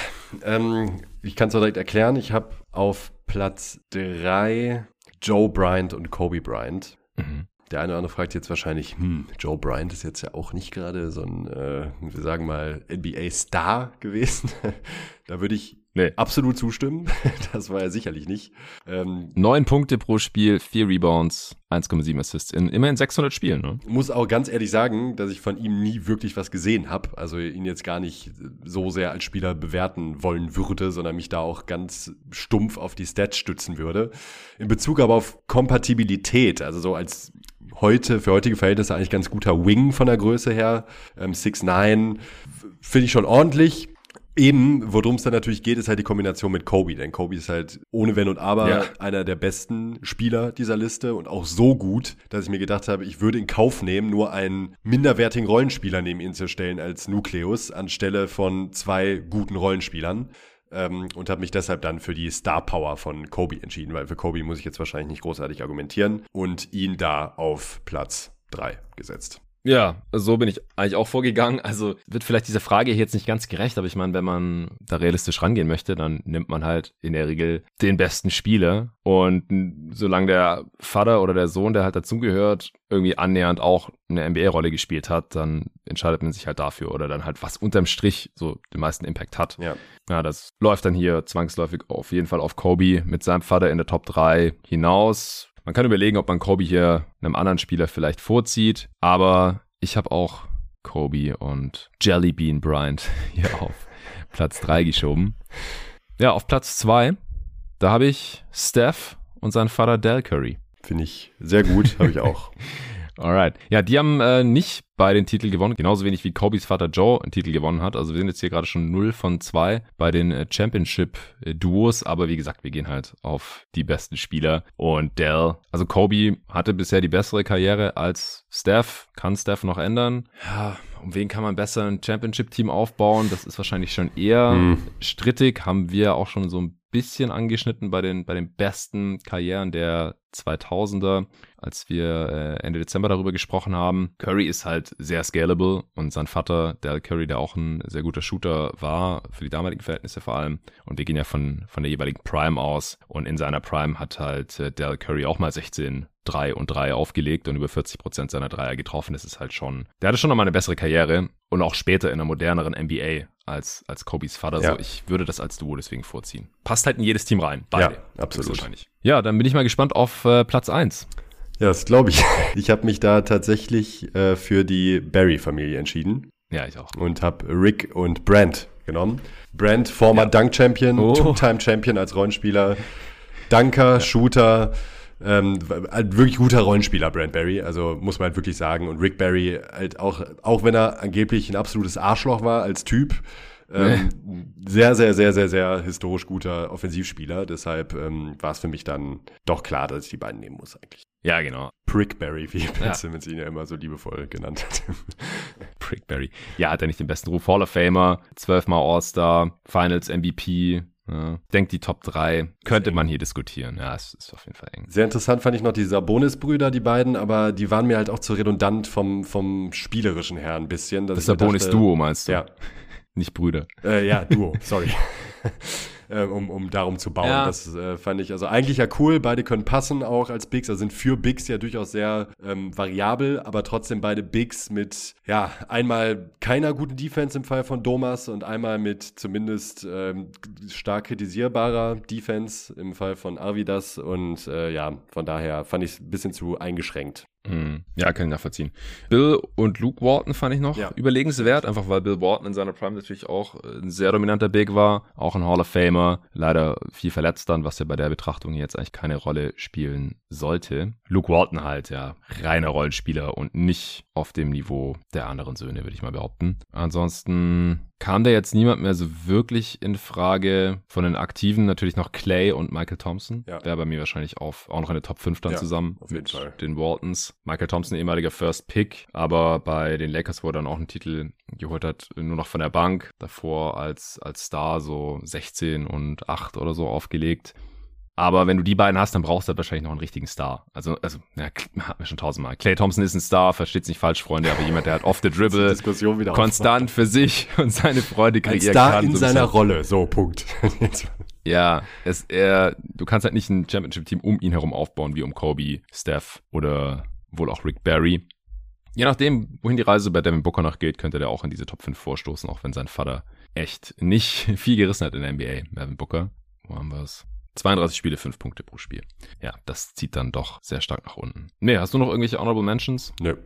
ähm, ich kann es direkt erklären. Ich habe auf Platz 3 Joe Bryant und Kobe Bryant. Mhm. Der eine oder andere fragt jetzt wahrscheinlich, hm, Joe Bryant ist jetzt ja auch nicht gerade so ein, äh, wir sagen mal, NBA-Star gewesen. da würde ich Nee. absolut zustimmen. das war er sicherlich nicht. Ähm, Neun Punkte pro Spiel, vier Rebounds, 1,7 Assists in immerhin 600 Spielen. Ne? muss auch ganz ehrlich sagen, dass ich von ihm nie wirklich was gesehen habe. Also ihn jetzt gar nicht so sehr als Spieler bewerten wollen würde, sondern mich da auch ganz stumpf auf die Stats stützen würde. In Bezug aber auf Kompatibilität, also so als heute, für heutige Verhältnisse eigentlich ganz guter Wing von der Größe her, ähm, 6'9, finde ich schon ordentlich. Eben, worum es dann natürlich geht, ist halt die Kombination mit Kobe. Denn Kobe ist halt ohne Wenn und Aber Ja. einer der besten Spieler dieser Liste und auch so gut, dass ich mir gedacht habe, ich würde in Kauf nehmen, nur einen minderwertigen Rollenspieler neben ihn zu stellen als Nukleus, anstelle von zwei guten Rollenspielern. Ähm, und habe mich deshalb dann für die Star Power von Kobe entschieden, weil für Kobe muss ich jetzt wahrscheinlich nicht großartig argumentieren und ihn da auf Platz drei gesetzt. Ja, so bin ich eigentlich auch vorgegangen. Also wird vielleicht dieser Frage hier jetzt nicht ganz gerecht, aber ich meine, wenn man da realistisch rangehen möchte, dann nimmt man halt in der Regel den besten Spieler. Und solange der Vater oder der Sohn, der halt dazugehört, irgendwie annähernd auch eine NBA-Rolle gespielt hat, dann entscheidet man sich halt dafür oder dann halt was unterm Strich so den meisten Impact hat. Ja. Ja, das läuft dann hier zwangsläufig auf jeden Fall auf Kobe mit seinem Vater in der Top 3 hinaus. Man kann überlegen, ob man Kobe hier einem anderen Spieler vielleicht vorzieht, aber ich habe auch Kobe und Jelly Bean Bryant hier auf Platz 3 geschoben. Ja, auf Platz 2, da habe ich Steph und seinen Vater Del Curry. Finde ich sehr gut, habe ich auch. Alright. Ja, die haben äh, nicht bei den Titel gewonnen, genauso wenig wie Kobys Vater Joe einen Titel gewonnen hat. Also wir sind jetzt hier gerade schon 0 von 2 bei den äh, Championship-Duos, aber wie gesagt, wir gehen halt auf die besten Spieler. Und Dell, also Kobe hatte bisher die bessere Karriere als Steph. Kann Steph noch ändern? Ja, um wen kann man besser ein Championship-Team aufbauen? Das ist wahrscheinlich schon eher hm. strittig. Haben wir auch schon so ein bisschen angeschnitten bei den, bei den besten Karrieren der 2000er, als wir äh, Ende Dezember darüber gesprochen haben. Curry ist halt sehr scalable und sein Vater, Dal Curry, der auch ein sehr guter Shooter war, für die damaligen Verhältnisse vor allem. Und wir gehen ja von, von der jeweiligen Prime aus. Und in seiner Prime hat halt äh, Dal Curry auch mal 16 3 und 3 aufgelegt und über 40 Prozent seiner Dreier getroffen. Das ist halt schon, der hatte schon nochmal eine bessere Karriere und auch später in einer moderneren NBA als, als Kobys Vater. Ja. So, ich würde das als Duo deswegen vorziehen. Passt halt in jedes Team rein. Beide. Ja, absolut. Wahrscheinlich. Ja, dann bin ich mal gespannt auf äh, Platz 1. Ja, das glaube ich. Ich habe mich da tatsächlich äh, für die Barry-Familie entschieden. Ja, ich auch. Und habe Rick und Brand genommen. Brand, former ja. Dunk-Champion, oh. Two-Time-Champion als Rollenspieler, Dunker. Shooter, ähm, wirklich guter Rollenspieler, Brand Barry, also muss man halt wirklich sagen. Und Rick Barry, halt auch, auch wenn er angeblich ein absolutes Arschloch war als Typ, ähm, sehr, sehr, sehr, sehr, sehr historisch guter Offensivspieler. Deshalb ähm, war es für mich dann doch klar, dass ich die beiden nehmen muss eigentlich. Ja, genau. Prickberry, wie Ben ja. Simmons ihn ja immer so liebevoll genannt hat. Prickberry. Ja, hat er nicht den besten Ruf? Hall of Famer, zwölfmal All-Star, Finals MVP, ja. Denkt die Top 3 könnte man hier diskutieren. Ja, es ist auf jeden Fall eng. Sehr interessant fand ich noch die Sabonis-Brüder, die beiden, aber die waren mir halt auch zu redundant vom, vom spielerischen her ein bisschen. Das Sabonis-Duo meinst du? Ja. Nicht Brüder. Äh, ja, Duo, sorry. äh, um, um darum zu bauen. Ja. Das äh, fand ich also eigentlich ja cool. Beide können passen auch als Bigs, also sind für Bigs ja durchaus sehr ähm, variabel, aber trotzdem beide Bigs mit, ja, einmal keiner guten Defense im Fall von Domas und einmal mit zumindest ähm, stark kritisierbarer Defense im Fall von Arvidas und äh, ja, von daher fand ich es ein bisschen zu eingeschränkt. Mhm. Ja, kann ich nachvollziehen. Bill und Luke Walton fand ich noch ja. überlegenswert, einfach weil Bill Walton in seiner Prime natürlich auch äh, ein sehr dominanter Big war, auch ein Hall of Famer, leider viel verletzt dann, was ja bei der Betrachtung jetzt eigentlich keine Rolle spielen sollte. Luke Walton halt, ja, reiner Rollenspieler und nicht auf dem Niveau der anderen Söhne, würde ich mal behaupten. Ansonsten kam da jetzt niemand mehr so wirklich in Frage. Von den Aktiven natürlich noch Clay und Michael Thompson. Ja. Wäre bei mir wahrscheinlich auf, auch noch in der Top 5 dann ja, zusammen mit Fall. den Waltons. Michael Thompson, ehemaliger First Pick, aber bei den Lakers wurde dann auch ein Titel geholt hat, nur noch von der Bank. Davor als, als Star so 16 und 8 oder so aufgelegt. Aber wenn du die beiden hast, dann brauchst du halt wahrscheinlich noch einen richtigen Star. Also, also, ja, hatten wir schon tausendmal. Clay Thompson ist ein Star, versteht's nicht falsch, Freunde, aber jemand, der hat off the dribble, konstant für sich und seine Freude kreieren ein Star kann. in so seiner Rolle, so, Punkt. ja, es, er, du kannst halt nicht ein Championship-Team um ihn herum aufbauen, wie um Kobe, Steph oder wohl auch Rick Barry. Je nachdem, wohin die Reise bei Devin Booker noch geht, könnte der auch in diese Top 5 vorstoßen, auch wenn sein Vater echt nicht viel gerissen hat in der NBA. Devin Booker, wo haben wir es? 32 Spiele, 5 Punkte pro Spiel. Ja, das zieht dann doch sehr stark nach unten. Nee, hast du noch irgendwelche Honorable Mentions? Nö.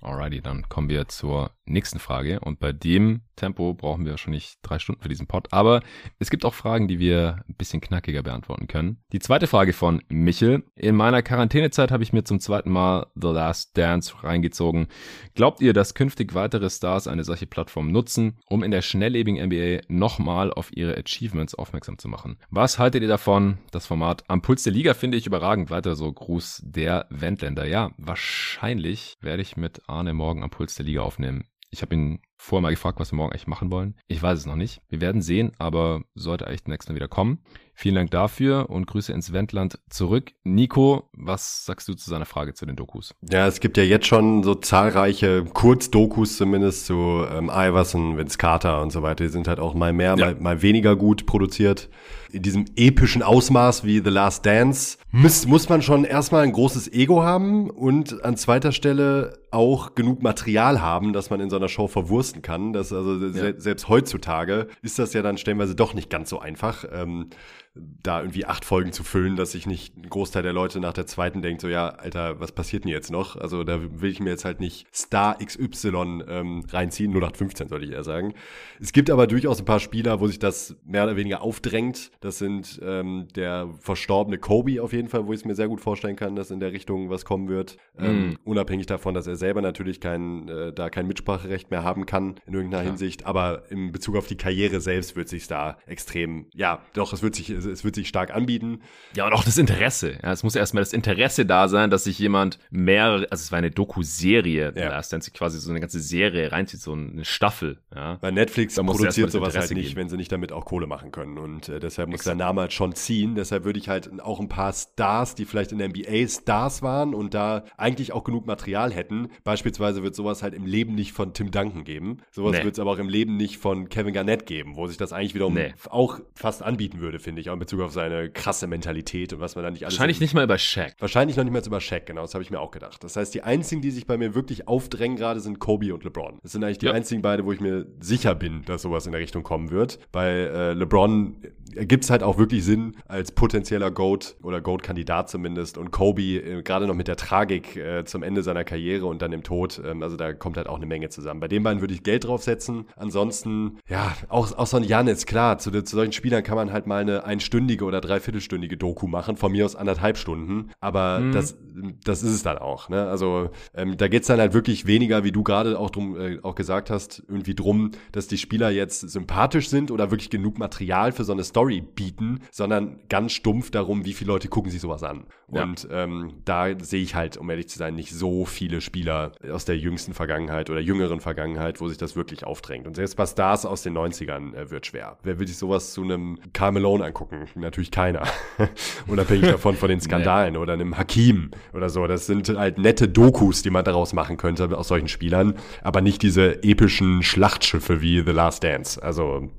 Alrighty, dann kommen wir zur nächsten Frage. Und bei dem Tempo brauchen wir wahrscheinlich drei Stunden für diesen Pod. Aber es gibt auch Fragen, die wir ein bisschen knackiger beantworten können. Die zweite Frage von Michel. In meiner Quarantänezeit habe ich mir zum zweiten Mal The Last Dance reingezogen. Glaubt ihr, dass künftig weitere Stars eine solche Plattform nutzen, um in der schnelllebigen NBA nochmal auf ihre Achievements aufmerksam zu machen? Was haltet ihr davon? Das Format am Puls der Liga finde ich überragend. Weiter so Gruß der Wendländer. Ja, wahrscheinlich werde ich mit Arne morgen am Puls der Liga aufnehmen. Ich habe ihn vorher mal gefragt, was wir morgen eigentlich machen wollen. Ich weiß es noch nicht. Wir werden sehen, aber sollte eigentlich demnächst mal wieder kommen. Vielen Dank dafür und Grüße ins Wendland zurück. Nico, was sagst du zu seiner Frage zu den Dokus? Ja, es gibt ja jetzt schon so zahlreiche Kurzdokus zumindest zu ähm, Iverson, Vince Carter und so weiter. Die sind halt auch mal mehr, ja. mal, mal weniger gut produziert in diesem epischen Ausmaß wie The Last Dance muss, muss man schon erstmal ein großes Ego haben und an zweiter Stelle auch genug Material haben, dass man in so einer Show verwursten kann. Das also ja. se selbst heutzutage ist das ja dann stellenweise doch nicht ganz so einfach. Ähm, da irgendwie acht Folgen zu füllen, dass sich nicht ein Großteil der Leute nach der zweiten denkt, so ja, Alter, was passiert denn jetzt noch? Also da will ich mir jetzt halt nicht Star XY ähm, reinziehen, 0815 soll ich eher sagen. Es gibt aber durchaus ein paar Spieler, wo sich das mehr oder weniger aufdrängt. Das sind ähm, der verstorbene Kobe auf jeden Fall, wo ich es mir sehr gut vorstellen kann, dass in der Richtung was kommen wird. Mm. Ähm, unabhängig davon, dass er selber natürlich kein, äh, da kein Mitspracherecht mehr haben kann in irgendeiner ja. Hinsicht. Aber in Bezug auf die Karriere selbst wird sich da extrem, ja, doch, es wird sich, es wird sich stark anbieten. Ja, und auch das Interesse. Ja, es muss erstmal das Interesse da sein, dass sich jemand mehrere, also es war eine Doku-Serie, ja. Last Dance quasi so eine ganze Serie reinzieht, so eine Staffel. Ja. Weil Netflix produziert sowas halt nicht, geben. wenn sie nicht damit auch Kohle machen können. Und äh, deshalb muss Exakt. der Name halt schon ziehen. Deshalb würde ich halt auch ein paar Stars, die vielleicht in der NBA Stars waren und da eigentlich auch genug Material hätten. Beispielsweise wird sowas halt im Leben nicht von Tim Duncan geben. Sowas nee. wird es aber auch im Leben nicht von Kevin Garnett geben, wo sich das eigentlich wiederum nee. auch fast anbieten würde, finde ich, auch in Bezug auf seine krasse Mentalität und was man da nicht alles. Wahrscheinlich nicht mal über Shaq. Wahrscheinlich noch nicht mal über Shaq, genau, das habe ich mir auch gedacht. Das heißt, die einzigen, die sich bei mir wirklich aufdrängen gerade, sind Kobe und LeBron. Das sind eigentlich die ja. einzigen beide, wo ich mir sicher bin, dass sowas in der Richtung kommen wird. Bei äh, LeBron ergibt es halt auch wirklich Sinn als potenzieller GOAT oder GOAT-Kandidat zumindest und Kobe äh, gerade noch mit der Tragik äh, zum Ende seiner Karriere und dann im Tod, ähm, also da kommt halt auch eine Menge zusammen. Bei den beiden würde ich Geld draufsetzen. Ansonsten, ja, auch, auch so ein Janis, klar, zu, zu solchen Spielern kann man halt mal eine einstündige oder dreiviertelstündige Doku machen, von mir aus anderthalb Stunden, aber mhm. das, das ist es dann auch. Ne? Also ähm, da geht es dann halt wirklich weniger, wie du gerade auch, drum, äh, auch gesagt hast, irgendwie drum, dass die Spieler jetzt sympathisch sind oder wirklich genug Material für so eine Story bieten, sondern ganz stumpf darum, wie viele Leute gucken sich sowas an. Ja. Und ähm, da sehe ich halt, um ehrlich zu sein, nicht so viele Spieler aus der jüngsten Vergangenheit oder jüngeren Vergangenheit, wo sich das wirklich aufdrängt. Und selbst bei Stars aus den 90ern äh, wird schwer. Wer will sich sowas zu einem Carmelo angucken? Natürlich keiner. Unabhängig davon von den Skandalen nee. oder einem Hakim oder so. Das sind halt nette Dokus, die man daraus machen könnte aus solchen Spielern, aber nicht diese epischen Schlachtschiffe wie The Last Dance. Also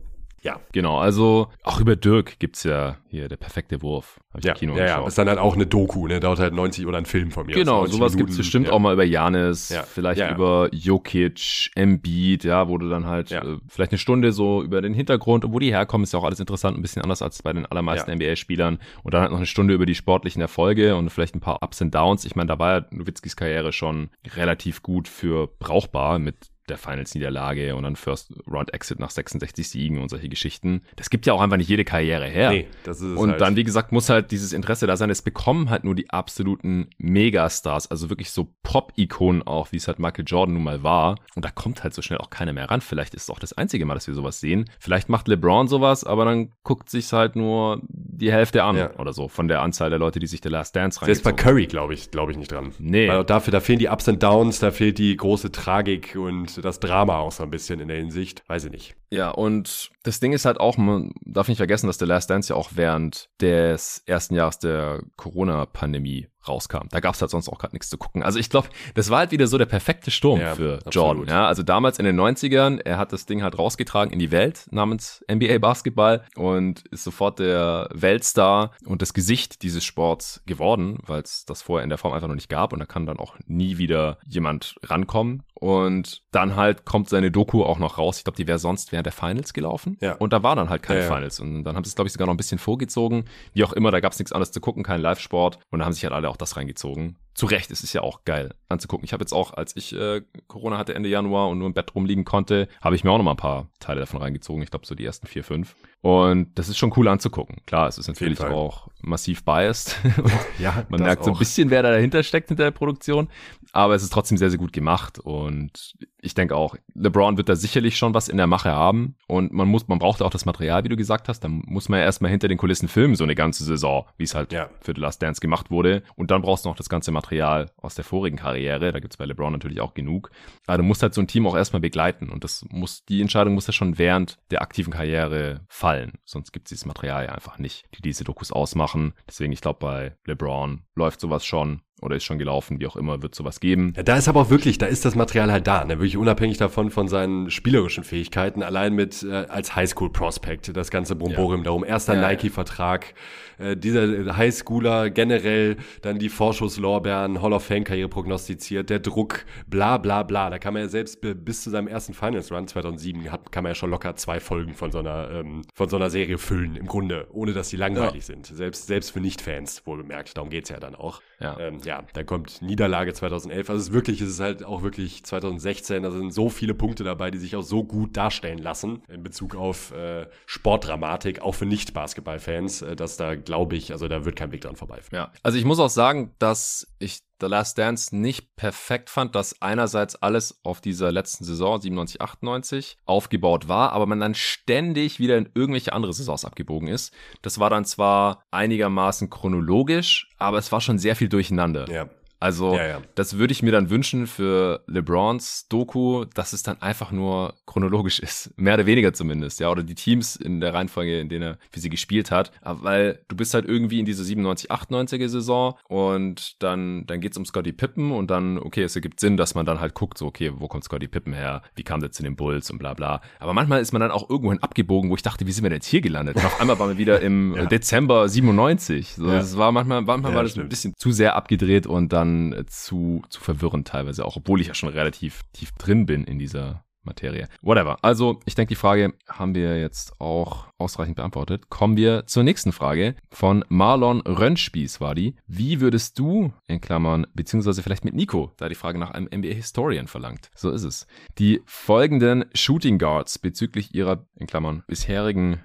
ja. Genau, also auch über Dirk gibt's ja hier der perfekte Wurf. Hab ich ja, Kino ja, ja, ist dann halt auch eine Doku, ne? Dauert halt 90 oder ein Film von mir. Genau, sowas Minuten, gibt's bestimmt ja. auch mal über Janis, ja. vielleicht ja, über Jokic, Embiid, ja, wo du dann halt äh, vielleicht eine Stunde so über den Hintergrund und wo die herkommen, ist ja auch alles interessant, ein bisschen anders als bei den allermeisten NBA-Spielern. Und dann halt noch eine Stunde über die sportlichen Erfolge und vielleicht ein paar Ups und Downs. Ich meine, da war ja Nowitzkis Karriere schon relativ gut für brauchbar mit der Finals-Niederlage und dann First Round Exit nach 66 Siegen und solche Geschichten. Das gibt ja auch einfach nicht jede Karriere her. Nee, das ist und halt. dann, wie gesagt, muss halt dieses Interesse da sein. Es bekommen halt nur die absoluten Megastars, also wirklich so Pop-Ikonen auch, wie es halt Michael Jordan nun mal war. Und da kommt halt so schnell auch keiner mehr ran. Vielleicht ist es auch das einzige Mal, dass wir sowas sehen. Vielleicht macht LeBron sowas, aber dann guckt sich's halt nur die Hälfte an ja. oder so von der Anzahl der Leute, die sich der Last Dance rein. Selbst bei Curry glaube ich, glaube ich nicht dran. Nee. Weil dafür, da fehlen die Ups und Downs, da fehlt die große Tragik und das Drama auch so ein bisschen in der Hinsicht. Weiß ich nicht. Ja, und das Ding ist halt auch, man darf nicht vergessen, dass The Last Dance ja auch während des ersten Jahres der Corona-Pandemie rauskam. Da gab es halt sonst auch gerade nichts zu gucken. Also ich glaube, das war halt wieder so der perfekte Sturm ja, für absolut. Jordan. Ja, also damals in den 90ern, er hat das Ding halt rausgetragen in die Welt namens NBA Basketball und ist sofort der Weltstar und das Gesicht dieses Sports geworden, weil es das vorher in der Form einfach noch nicht gab und da kann dann auch nie wieder jemand rankommen. Und dann halt kommt seine Doku auch noch raus. Ich glaube, die wäre sonst während der Finals gelaufen. Ja. Und da war dann halt keine ja, Finals. Und dann haben sie es, glaube ich, sogar noch ein bisschen vorgezogen. Wie auch immer, da gab es nichts anderes zu gucken, kein Live-Sport. Und da haben sich halt alle auch das reingezogen zu Recht, es ist ja auch geil anzugucken. Ich habe jetzt auch, als ich äh, Corona hatte Ende Januar und nur im Bett rumliegen konnte, habe ich mir auch noch mal ein paar Teile davon reingezogen. Ich glaube so die ersten vier, fünf. Und das ist schon cool anzugucken. Klar, es ist natürlich auch massiv biased. ja, man merkt auch. so ein bisschen, wer da dahinter steckt hinter der Produktion. Aber es ist trotzdem sehr, sehr gut gemacht. Und ich denke auch, LeBron wird da sicherlich schon was in der Mache haben. Und man muss, man braucht auch das Material, wie du gesagt hast. Dann muss man ja erstmal hinter den Kulissen filmen, so eine ganze Saison, wie es halt ja. für The Last Dance gemacht wurde. Und dann brauchst du noch das ganze Material aus der vorigen Karriere. Da gibt's bei LeBron natürlich auch genug. Aber du musst halt so ein Team auch erstmal begleiten. Und das muss, die Entscheidung muss ja schon während der aktiven Karriere fallen. Sonst gibt's dieses Material ja einfach nicht, die diese Dokus ausmachen. Deswegen, ich glaube, bei LeBron läuft sowas schon. Oder ist schon gelaufen, wie auch immer, wird sowas geben. Ja, da ist aber auch wirklich, da ist das Material halt da, ne? wirklich unabhängig davon von seinen spielerischen Fähigkeiten, allein mit äh, als Highschool-Prospect, das ganze Bromborium ja. darum, erster ja, Nike-Vertrag, äh, dieser Highschooler generell, dann die Vorschusslorbeeren, Hall of Fame-Karriere prognostiziert, der Druck, bla bla bla, da kann man ja selbst bis zu seinem ersten Finals-Run 2007, hat, kann man ja schon locker zwei Folgen von so einer, ähm, von so einer Serie füllen, im Grunde, ohne dass die langweilig sind, selbst, selbst für Nicht-Fans, wohl bemerkt, darum geht's ja dann auch. Ja. Ähm, ja, dann kommt Niederlage 2011. Also es ist wirklich, es ist halt auch wirklich 2016. Da sind so viele Punkte dabei, die sich auch so gut darstellen lassen in Bezug auf äh, Sportdramatik, auch für Nicht-Basketball-Fans, äh, dass da glaube ich, also da wird kein Weg dran vorbeiführen. Ja, also ich muss auch sagen, dass ich The Last Dance nicht perfekt fand, dass einerseits alles auf dieser letzten Saison 97, 98 aufgebaut war, aber man dann ständig wieder in irgendwelche andere Saisons abgebogen ist. Das war dann zwar einigermaßen chronologisch, aber es war schon sehr viel durcheinander. Ja. Also, ja, ja. das würde ich mir dann wünschen für LeBrons Doku, dass es dann einfach nur chronologisch ist. Mehr oder weniger zumindest, ja. Oder die Teams in der Reihenfolge, in denen er für sie gespielt hat. Aber weil du bist halt irgendwie in dieser 97, 98er Saison und dann, dann geht's um Scotty Pippen und dann, okay, es ergibt Sinn, dass man dann halt guckt, so, okay, wo kommt Scotty Pippen her? Wie kam der zu den Bulls und bla bla. Aber manchmal ist man dann auch irgendwohin abgebogen, wo ich dachte, wie sind wir denn jetzt hier gelandet? Und auf einmal waren wir wieder im ja. Dezember 97. So, Das war manchmal, manchmal war das stimmt. ein bisschen zu sehr abgedreht und dann dann zu, zu verwirrend teilweise auch, obwohl ich ja schon relativ tief drin bin in dieser Materie. Whatever. Also, ich denke, die Frage haben wir jetzt auch ausreichend beantwortet. Kommen wir zur nächsten Frage von Marlon Rönnspieß war die. Wie würdest du, in Klammern, beziehungsweise vielleicht mit Nico, da die Frage nach einem NBA-Historian verlangt. So ist es. Die folgenden Shooting Guards bezüglich ihrer, in Klammern, bisherigen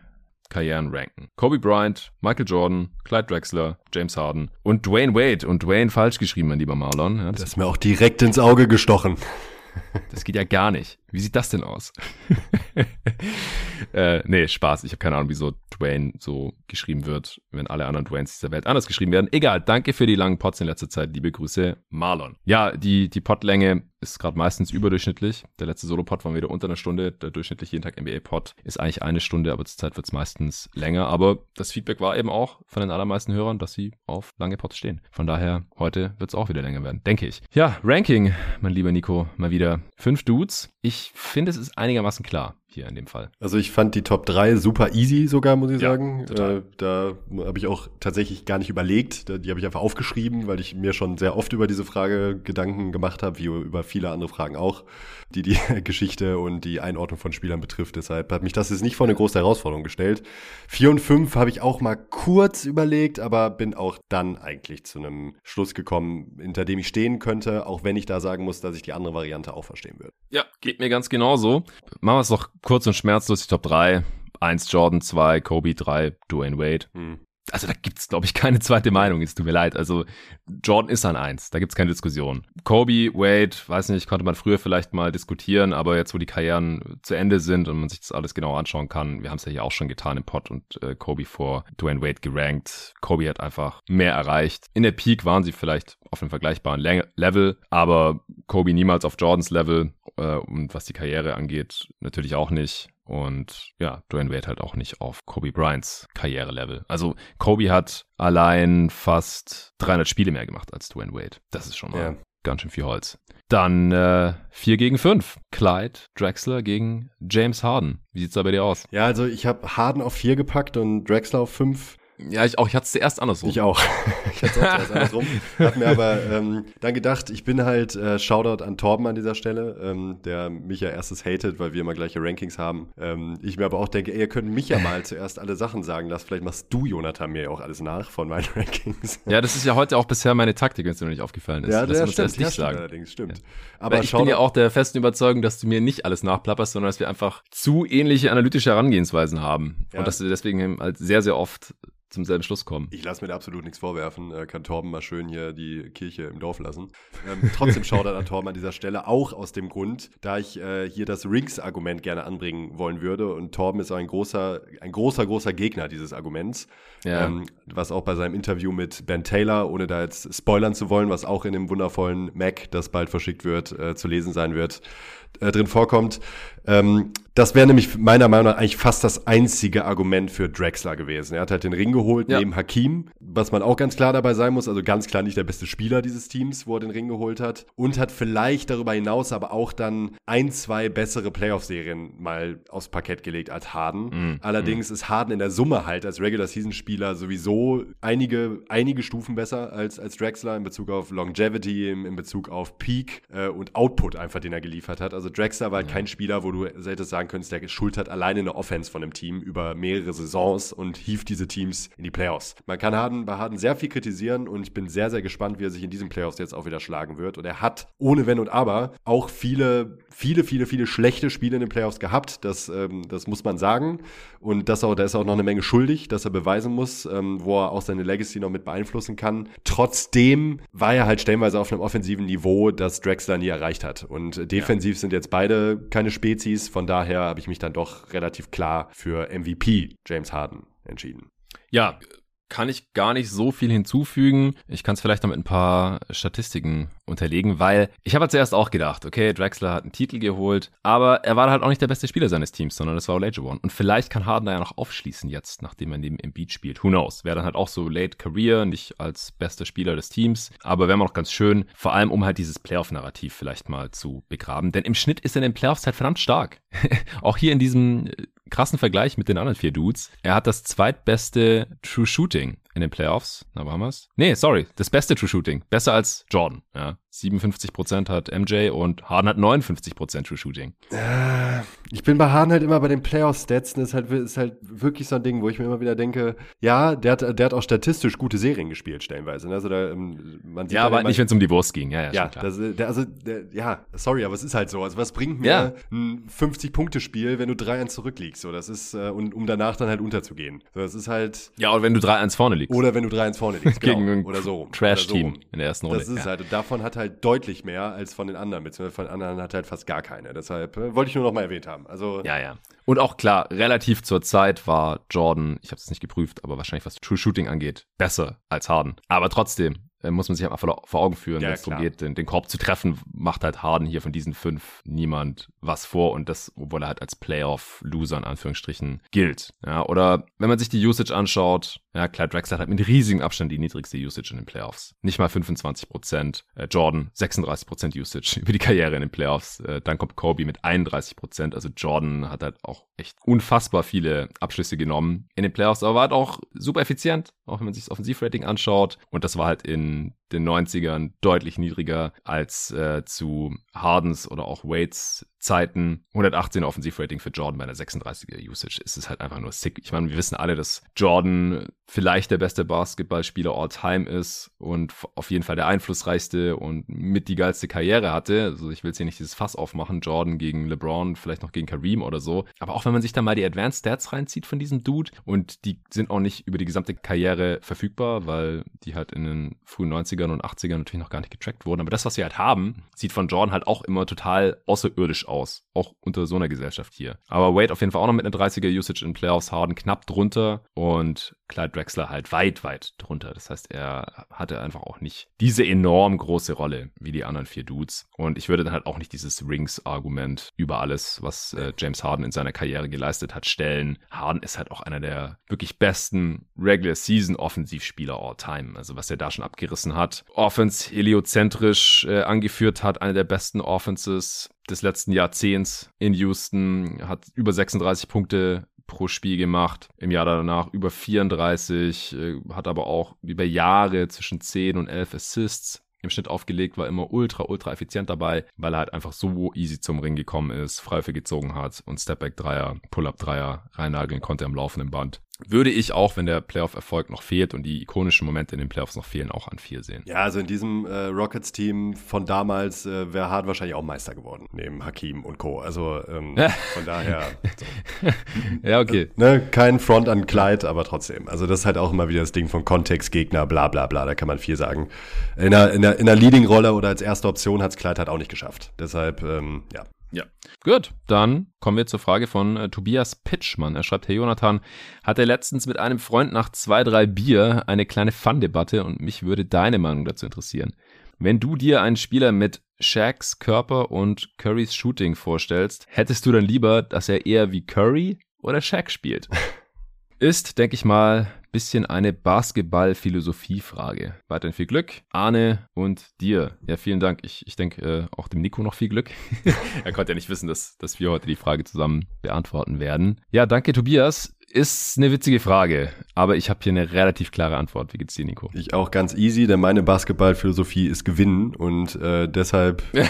Karrieren ranken. Kobe Bryant, Michael Jordan, Clyde Drexler, James Harden und Dwayne Wade. Und Dwayne falsch geschrieben, mein lieber Marlon. Ja, das, das ist mir auch direkt ins Auge gestochen. Das geht ja gar nicht. Wie sieht das denn aus? äh, nee, Spaß. Ich habe keine Ahnung, wieso Dwayne so geschrieben wird, wenn alle anderen Dwaynes dieser Welt anders geschrieben werden. Egal, danke für die langen Pots in letzter Zeit. Liebe Grüße, Marlon. Ja, die, die Potlänge ist gerade meistens überdurchschnittlich. Der letzte Solo-Pod war wieder unter einer Stunde. Der durchschnittliche jeden Tag NBA-Pod ist eigentlich eine Stunde, aber zurzeit wird es meistens länger. Aber das Feedback war eben auch von den allermeisten Hörern, dass sie auf lange Pods stehen. Von daher, heute wird es auch wieder länger werden, denke ich. Ja, Ranking, mein lieber Nico, mal wieder fünf Dudes. Ich finde, es ist einigermaßen klar hier in dem Fall. Also ich fand die Top 3 super easy sogar, muss ich ja, sagen. Äh, da habe ich auch tatsächlich gar nicht überlegt. Die habe ich einfach aufgeschrieben, weil ich mir schon sehr oft über diese Frage Gedanken gemacht habe, wie über viele andere Fragen auch, die die Geschichte und die Einordnung von Spielern betrifft. Deshalb hat mich das jetzt nicht vor eine große Herausforderung gestellt. 4 und 5 habe ich auch mal kurz überlegt, aber bin auch dann eigentlich zu einem Schluss gekommen, hinter dem ich stehen könnte, auch wenn ich da sagen muss, dass ich die andere Variante auch verstehen würde. Ja, geht mir ganz genauso. Machen wir es doch kurz und schmerzlos die Top 3. 1 Jordan, 2 Kobe, 3 Dwayne Wade. Hm. Also da gibt's glaube ich, keine zweite Meinung. Es tut mir leid. Also Jordan ist an 1. Da gibt's keine Diskussion. Kobe, Wade, weiß nicht, konnte man früher vielleicht mal diskutieren, aber jetzt, wo die Karrieren zu Ende sind und man sich das alles genau anschauen kann, wir haben es ja hier auch schon getan im Pod und äh, Kobe vor Dwayne Wade gerankt. Kobe hat einfach mehr erreicht. In der Peak waren sie vielleicht auf einem vergleichbaren Le Level, aber Kobe niemals auf Jordans Level äh, und was die Karriere angeht, natürlich auch nicht. Und ja, Dwayne Wade halt auch nicht auf Kobe Bryants Karrierelevel. Also Kobe hat allein fast 300 Spiele mehr gemacht als Dwayne Wade. Das ist schon mal ja. ganz schön viel Holz. Dann äh, 4 gegen 5. Clyde Drexler gegen James Harden. Wie sieht's da bei dir aus? Ja, also ich habe Harden auf 4 gepackt und Drexler auf 5. Ja, ich auch. Ich hatte es zuerst andersrum. Ich auch. ich hatte es auch zuerst andersrum. Hab mir aber ähm, dann gedacht, ich bin halt, äh, Shoutout an Torben an dieser Stelle, ähm, der mich ja erstes hatet, weil wir immer gleiche Rankings haben. Ähm, ich mir aber auch denke, ey, ihr könnt mich ja mal zuerst alle Sachen sagen lassen. Vielleicht machst du, Jonathan, mir ja auch alles nach von meinen Rankings. Ja, das ist ja heute auch bisher meine Taktik, wenn es dir noch nicht aufgefallen ist. Ja, das muss erst nicht sagen. allerdings, stimmt. Aber ich bin ja auch der festen Überzeugung, dass du mir nicht alles nachplapperst, sondern dass wir einfach zu ähnliche analytische Herangehensweisen haben. Ja. Und dass du deswegen halt sehr, sehr oft zum selben Schluss kommen. Ich lasse mir da absolut nichts vorwerfen. Äh, kann Torben mal schön hier die Kirche im Dorf lassen. Ähm, trotzdem schaut er an Torben an dieser Stelle, auch aus dem Grund, da ich äh, hier das Rings-Argument gerne anbringen wollen würde. Und Torben ist ein großer, ein großer, großer Gegner dieses Arguments. Ja. Ähm, was auch bei seinem Interview mit Ben Taylor, ohne da jetzt spoilern zu wollen, was auch in dem wundervollen Mac, das bald verschickt wird, äh, zu lesen sein wird, äh, drin vorkommt. Ähm, das wäre nämlich meiner Meinung nach eigentlich fast das einzige Argument für Drexler gewesen. Er hat halt den Ring geholt ja. neben Hakim, was man auch ganz klar dabei sein muss. Also ganz klar nicht der beste Spieler dieses Teams, wo er den Ring geholt hat. Und hat vielleicht darüber hinaus aber auch dann ein, zwei bessere Playoff-Serien mal aufs Parkett gelegt als Harden. Mm, Allerdings mm. ist Harden in der Summe halt als Regular-Season-Spieler sowieso einige, einige Stufen besser als, als Drexler in Bezug auf Longevity, in, in Bezug auf Peak äh, und Output einfach, den er geliefert hat. Also Drexler war halt ja. kein Spieler, wo du hättest sagen könntest, der schultert alleine eine Offense von einem Team über mehrere Saisons und hieft diese Teams in die Playoffs. Man kann Harden bei Harden sehr viel kritisieren und ich bin sehr, sehr gespannt, wie er sich in diesen Playoffs jetzt auch wieder schlagen wird. Und er hat ohne Wenn und Aber auch viele, viele, viele, viele schlechte Spiele in den Playoffs gehabt. Das, ähm, das muss man sagen. Und das auch, da ist auch noch eine Menge schuldig, dass er beweisen muss, ähm, wo er auch seine Legacy noch mit beeinflussen kann. Trotzdem war er halt stellenweise auf einem offensiven Niveau, das Drexler nie erreicht hat. Und defensiv ja. sind jetzt beide keine Spezies. Von daher habe ich mich dann doch relativ klar für MVP James Harden entschieden. Ja, kann ich gar nicht so viel hinzufügen. Ich kann es vielleicht noch mit ein paar Statistiken unterlegen, weil ich habe halt zuerst auch gedacht, okay, Drexler hat einen Titel geholt, aber er war halt auch nicht der beste Spieler seines Teams, sondern das war Olajuwon. Und vielleicht kann Harden da ja noch aufschließen jetzt, nachdem er neben Embiid spielt. Who knows? Wäre dann halt auch so late Career, nicht als bester Spieler des Teams, aber wäre mal noch ganz schön, vor allem um halt dieses Playoff-Narrativ vielleicht mal zu begraben. Denn im Schnitt ist er in den Playoffs halt verdammt stark. auch hier in diesem krassen Vergleich mit den anderen vier Dudes. Er hat das zweitbeste True Shooting in den Playoffs. Na, war wir's? Nee, sorry, das beste True Shooting. Besser als Jordan, ja. 57% hat MJ und Harden hat 59% True Shooting. Äh, ich bin bei Harden halt immer bei den Playoff-Stats. Das ist halt, ist halt wirklich so ein Ding, wo ich mir immer wieder denke, ja, der hat, der hat auch statistisch gute Serien gespielt, stellenweise. Ne? Also da, ähm, man sieht ja, aber nicht, wenn es um die Wurst ging. Ja, ja, ja das, der, also, der, ja, sorry, aber es ist halt so. Also was bringt mir ja. ein 50-Punkte-Spiel, wenn du 3-1 zurückliegst? So, das ist, äh, und, um danach dann halt unterzugehen. So, das ist halt. Ja, oder wenn du 3-1 vorne liegst. Oder wenn du 3-1 vorne liegst. Genau. Gegen oder so. Trash-Team so in der ersten Runde. Das ist ja. halt, und davon hat halt deutlich mehr als von den anderen, beziehungsweise von den anderen hat halt fast gar keine. Deshalb äh, wollte ich nur noch mal erwähnt haben. Also, ja, ja. Und auch klar, relativ zur Zeit war Jordan, ich habe es nicht geprüft, aber wahrscheinlich was True Shooting angeht, besser als Harden. Aber trotzdem, äh, muss man sich einfach vor Augen führen, ja, wenn es darum geht, den, den, Korb zu treffen, macht halt Harden hier von diesen fünf niemand was vor und das, obwohl er halt als Playoff-Loser in Anführungsstrichen gilt. Ja, oder wenn man sich die Usage anschaut, ja, Clyde Drexler hat mit riesigem Abstand die niedrigste Usage in den Playoffs. Nicht mal 25 Prozent. Äh, Jordan 36 Prozent Usage über die Karriere in den Playoffs. Äh, dann kommt Kobe mit 31 Prozent. Also Jordan hat halt auch echt unfassbar viele Abschlüsse genommen in den Playoffs, aber war halt auch super effizient, auch wenn man sich das Offensivrating anschaut. Und das war halt in den 90ern deutlich niedriger als äh, zu Hardens oder auch Waits Zeiten. 118 Offensivrating für Jordan bei einer 36er Usage. Es ist halt einfach nur sick. Ich meine, wir wissen alle, dass Jordan vielleicht der beste Basketballspieler all time ist und auf jeden Fall der einflussreichste und mit die geilste Karriere hatte. Also ich will jetzt hier nicht dieses Fass aufmachen, Jordan gegen LeBron, vielleicht noch gegen Kareem oder so. Aber auch wenn man sich da mal die Advanced Stats reinzieht von diesem Dude und die sind auch nicht über die gesamte Karriere verfügbar, weil die halt in den frühen 90ern und 80ern natürlich noch gar nicht getrackt wurden. Aber das, was wir halt haben, sieht von Jordan halt auch immer total außerirdisch aus. Auch unter so einer Gesellschaft hier. Aber Wade auf jeden Fall auch noch mit einer 30er Usage in Playoffs, Harden knapp drunter und Clyde Drexler halt weit, weit drunter. Das heißt, er hatte einfach auch nicht diese enorm große Rolle wie die anderen vier Dudes. Und ich würde dann halt auch nicht dieses Rings-Argument über alles, was äh, James Harden in seiner Karriere geleistet hat, stellen. Harden ist halt auch einer der wirklich besten Regular-Season-Offensivspieler all time. Also was er da schon abgerissen hat. Offense heliozentrisch äh, angeführt hat, eine der besten Offenses des letzten Jahrzehnts in Houston, hat über 36 Punkte pro Spiel gemacht. Im Jahr danach über 34, äh, hat aber auch über Jahre zwischen 10 und 11 Assists im Schnitt aufgelegt, war immer ultra, ultra effizient dabei, weil er halt einfach so easy zum Ring gekommen ist, Freife gezogen hat und Stepback-Dreier, Pull-Up-Dreier reinnageln konnte am laufenden Band würde ich auch, wenn der Playoff-Erfolg noch fehlt und die ikonischen Momente in den Playoffs noch fehlen, auch an vier sehen. Ja, also in diesem äh, Rockets-Team von damals äh, wäre Hart wahrscheinlich auch Meister geworden, neben Hakim und Co. Also ähm, von daher. So. ja, okay. Ne, kein Front an Clyde, aber trotzdem. Also das ist halt auch immer wieder das Ding von Kontext, Gegner, bla bla bla, da kann man viel sagen. In einer, in einer, in einer Leading-Rolle oder als erste Option hat es Clyde halt auch nicht geschafft. Deshalb, ähm, ja. Ja. Gut, dann kommen wir zur Frage von äh, Tobias Pitschmann. Er schreibt, Herr Jonathan, hatte letztens mit einem Freund nach zwei, drei Bier eine kleine Fun-Debatte und mich würde deine Meinung dazu interessieren. Wenn du dir einen Spieler mit Shaqs Körper und Currys Shooting vorstellst, hättest du dann lieber, dass er eher wie Curry oder Shaq spielt? Ist, denke ich mal, bisschen eine Basketball-Philosophie-Frage. Weiterhin viel Glück, Arne und dir. Ja, vielen Dank. Ich, ich denke äh, auch dem Nico noch viel Glück. er konnte ja nicht wissen, dass, dass wir heute die Frage zusammen beantworten werden. Ja, danke Tobias. Ist eine witzige Frage, aber ich habe hier eine relativ klare Antwort. Wie geht's dir, Nico? Ich auch ganz easy, denn meine Basketball-Philosophie ist gewinnen und äh, deshalb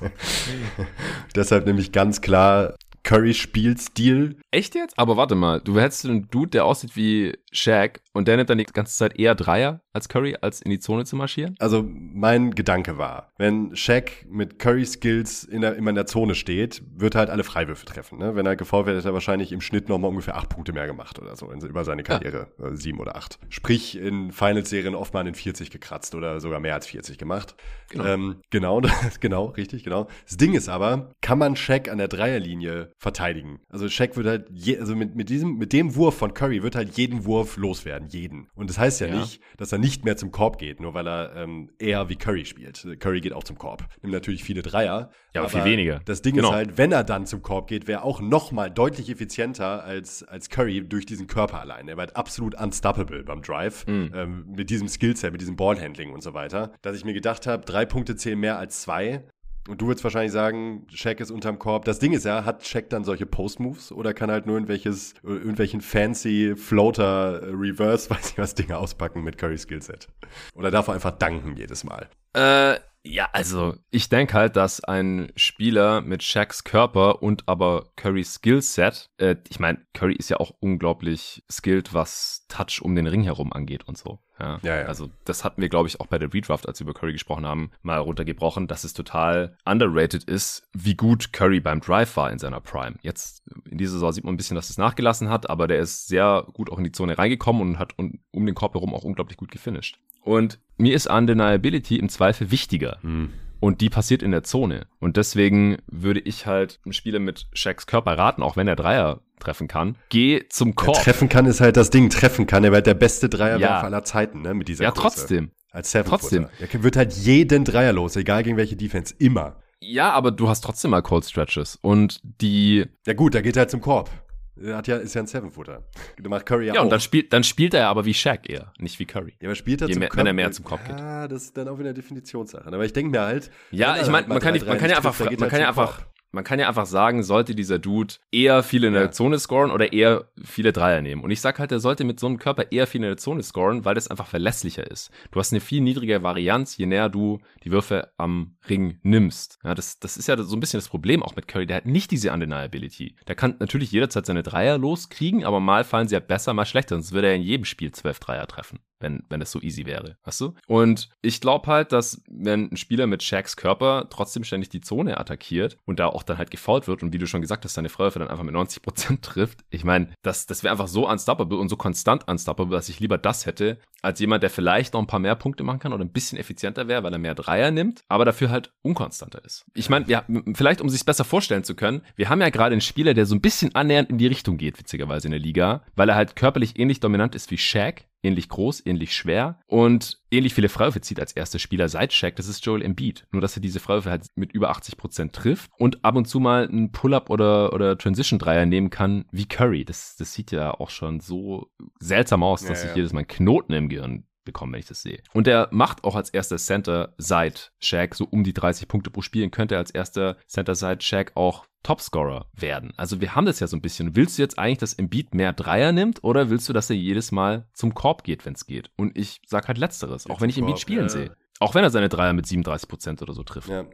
deshalb nämlich ganz klar Curry Spielstil. Echt jetzt? Aber warte mal, du hättest einen Dude, der aussieht wie Shaq und der nimmt dann die ganze Zeit eher Dreier als Curry, als in die Zone zu marschieren? Also mein Gedanke war, wenn Shaq mit Curry-Skills in der, immer in der Zone steht, wird er halt alle Freiwürfe treffen. Ne? Wenn er gefault wird, hätte er wahrscheinlich im Schnitt nochmal ungefähr acht Punkte mehr gemacht oder so in, über seine Karriere. Ja. Äh, sieben oder acht. Sprich, in Finals-Serien oft mal in 40 gekratzt oder sogar mehr als 40 gemacht. Genau, ähm, genau, genau, richtig, genau. Das Ding ist aber, kann man Shaq an der Dreierlinie verteidigen? Also Shaq wird halt, je, also mit, mit, diesem, mit dem Wurf von Curry wird halt jeden Wurf loswerden, jeden. Und das heißt ja, ja. nicht, dass er nicht mehr zum Korb geht, nur weil er ähm, eher wie Curry spielt. Curry geht auch zum Korb. Nimmt natürlich viele Dreier. Ja, aber, viel weniger. Das Ding genau. ist halt, wenn er dann zum Korb geht, wäre auch noch mal deutlich effizienter als, als Curry durch diesen Körper allein. Er war halt absolut unstoppable beim Drive. Mhm. Ähm, mit diesem Skillset, mit diesem Ballhandling und so weiter. Dass ich mir gedacht habe, drei Punkte zählen mehr als zwei. Und du würdest wahrscheinlich sagen, Shaq ist unterm Korb. Das Ding ist ja, hat Shaq dann solche Post-Moves oder kann halt nur irgendwelches, irgendwelchen fancy Floater, Reverse, weiß ich was, Dinge auspacken mit Curry Skillset? Oder darf er einfach danken jedes Mal? Äh, ja, also ich denke halt, dass ein Spieler mit Shaqs Körper und aber Currys Skillset, äh, ich meine, Curry ist ja auch unglaublich skilled, was Touch um den Ring herum angeht und so. Ja, ja, ja. Also das hatten wir, glaube ich, auch bei der Redraft, als wir über Curry gesprochen haben, mal runtergebrochen, dass es total underrated ist, wie gut Curry beim Drive war in seiner Prime. Jetzt in dieser Saison sieht man ein bisschen, dass es nachgelassen hat, aber der ist sehr gut auch in die Zone reingekommen und hat um den Korb herum auch unglaublich gut gefinisht. Und mir ist Undeniability im Zweifel wichtiger. Hm. Und die passiert in der Zone. Und deswegen würde ich halt Spieler mit Shaqs Körper raten, auch wenn er Dreier treffen kann, geh zum Korb. Ja, treffen kann ist halt das Ding. Treffen kann. Er wird der beste Dreierwerfer ja. aller Zeiten, ne, mit dieser Ja, Größe. trotzdem. Als Seven Trotzdem. Er wird halt jeden Dreier los, egal gegen welche Defense. Immer. Ja, aber du hast trotzdem mal Cold Stretches. Und die. Ja gut, da geht er halt zum Korb. Er hat ja, ist ja ein Seven-Footer. Du machst Curry ja, ja auch. und dann spielt, dann spielt er aber wie Shaq eher, nicht wie Curry. Ja, aber spielt er Je zum mehr, Wenn er mehr zum Kopf geht. Ja, das ist dann auch wieder eine Definitionssache. Aber ich denke mir halt. Ja, ich meine, man, kann, man kann ja einfach, man halt kann ja einfach, man kann ja einfach sagen, sollte dieser Dude eher viele in der ja. Zone scoren oder eher viele Dreier nehmen. Und ich sag halt, er sollte mit so einem Körper eher viel in der Zone scoren, weil das einfach verlässlicher ist. Du hast eine viel niedrigere Varianz, je näher du die Würfe am Ring nimmst. Ja, das, das ist ja so ein bisschen das Problem auch mit Curry. Der hat nicht diese Undeniability. Der kann natürlich jederzeit seine Dreier loskriegen, aber mal fallen sie ja besser, mal schlechter. Sonst würde er in jedem Spiel zwölf Dreier treffen wenn, wenn es so easy wäre, weißt du? Und ich glaube halt, dass wenn ein Spieler mit Shaqs Körper trotzdem ständig die Zone attackiert und da auch dann halt gefault wird und wie du schon gesagt hast, seine Freiwürfe dann einfach mit 90% trifft, ich meine, das, das wäre einfach so unstoppable und so konstant unstoppable, dass ich lieber das hätte, als jemand, der vielleicht noch ein paar mehr Punkte machen kann oder ein bisschen effizienter wäre, weil er mehr Dreier nimmt, aber dafür halt unkonstanter ist. Ich meine, ja, vielleicht um sich besser vorstellen zu können, wir haben ja gerade einen Spieler, der so ein bisschen annähernd in die Richtung geht, witzigerweise in der Liga, weil er halt körperlich ähnlich dominant ist wie Shaq, ähnlich groß, ähnlich schwer und ähnlich viele Freiwürfe zieht als erster Spieler seit Shaq, das ist Joel Embiid. Nur, dass er diese Freiwürfe halt mit über 80 Prozent trifft und ab und zu mal einen Pull-Up oder, oder Transition-Dreier nehmen kann wie Curry. Das, das sieht ja auch schon so seltsam aus, dass ja, ich jedes Mal einen Knoten im Gehirn bekommen, wenn ich das sehe. Und er macht auch als erster Center seit Shaq so um die 30 Punkte pro Spiel und könnte als erster Center seit Shaq auch Topscorer werden. Also wir haben das ja so ein bisschen. Willst du jetzt eigentlich, dass Embiid mehr Dreier nimmt oder willst du, dass er jedes Mal zum Korb geht, wenn es geht? Und ich sag halt letzteres, auch wenn ich Embiid spielen ja. sehe. Auch wenn er seine Dreier mit 37 Prozent oder so trifft. Ja.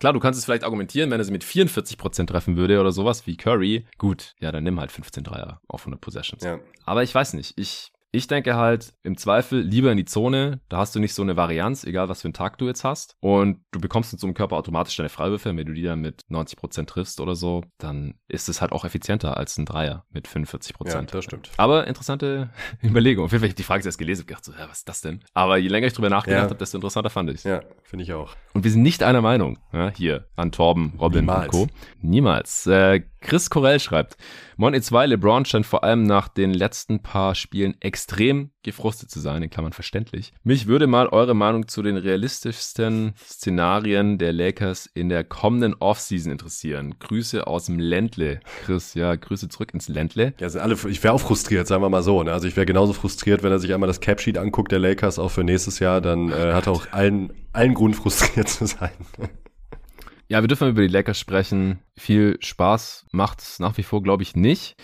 Klar, du kannst es vielleicht argumentieren, wenn er sie mit 44 Prozent treffen würde oder sowas wie Curry. Gut, ja, dann nimm halt 15 Dreier auf 100 Possessions. Ja. Aber ich weiß nicht. Ich ich denke halt im Zweifel lieber in die Zone, da hast du nicht so eine Varianz, egal was für einen Tag du jetzt hast. Und du bekommst in so einem Körper automatisch deine Freiwürfe, wenn du die dann mit 90% triffst oder so, dann ist es halt auch effizienter als ein Dreier mit 45%. Ja, das stimmt. Aber interessante Überlegung. Auf jeden Fall, ich die Frage erst gelesen und gedacht so, ja, was ist das denn? Aber je länger ich drüber nachgedacht ja. habe, desto interessanter fand ich Ja, finde ich auch. Und wir sind nicht einer Meinung, ja, hier an Torben, Robin Niemals. und Co. Niemals. Äh, Chris Corell schreibt, Mon E2 LeBron scheint vor allem nach den letzten paar Spielen extrem extrem gefrustet zu sein, in Klammern verständlich. Mich würde mal eure Meinung zu den realistischsten Szenarien der Lakers in der kommenden Offseason interessieren. Grüße aus dem Ländle. Chris, ja, Grüße zurück ins Ländle. Ja, sind alle, ich wäre auch frustriert, sagen wir mal so. Ne? Also ich wäre genauso frustriert, wenn er sich einmal das Capsheet anguckt, der Lakers, auch für nächstes Jahr, dann äh, hat er auch allen, allen Grund frustriert zu sein. Ja, wir dürfen über die Lakers sprechen. Viel Spaß macht es nach wie vor, glaube ich, nicht.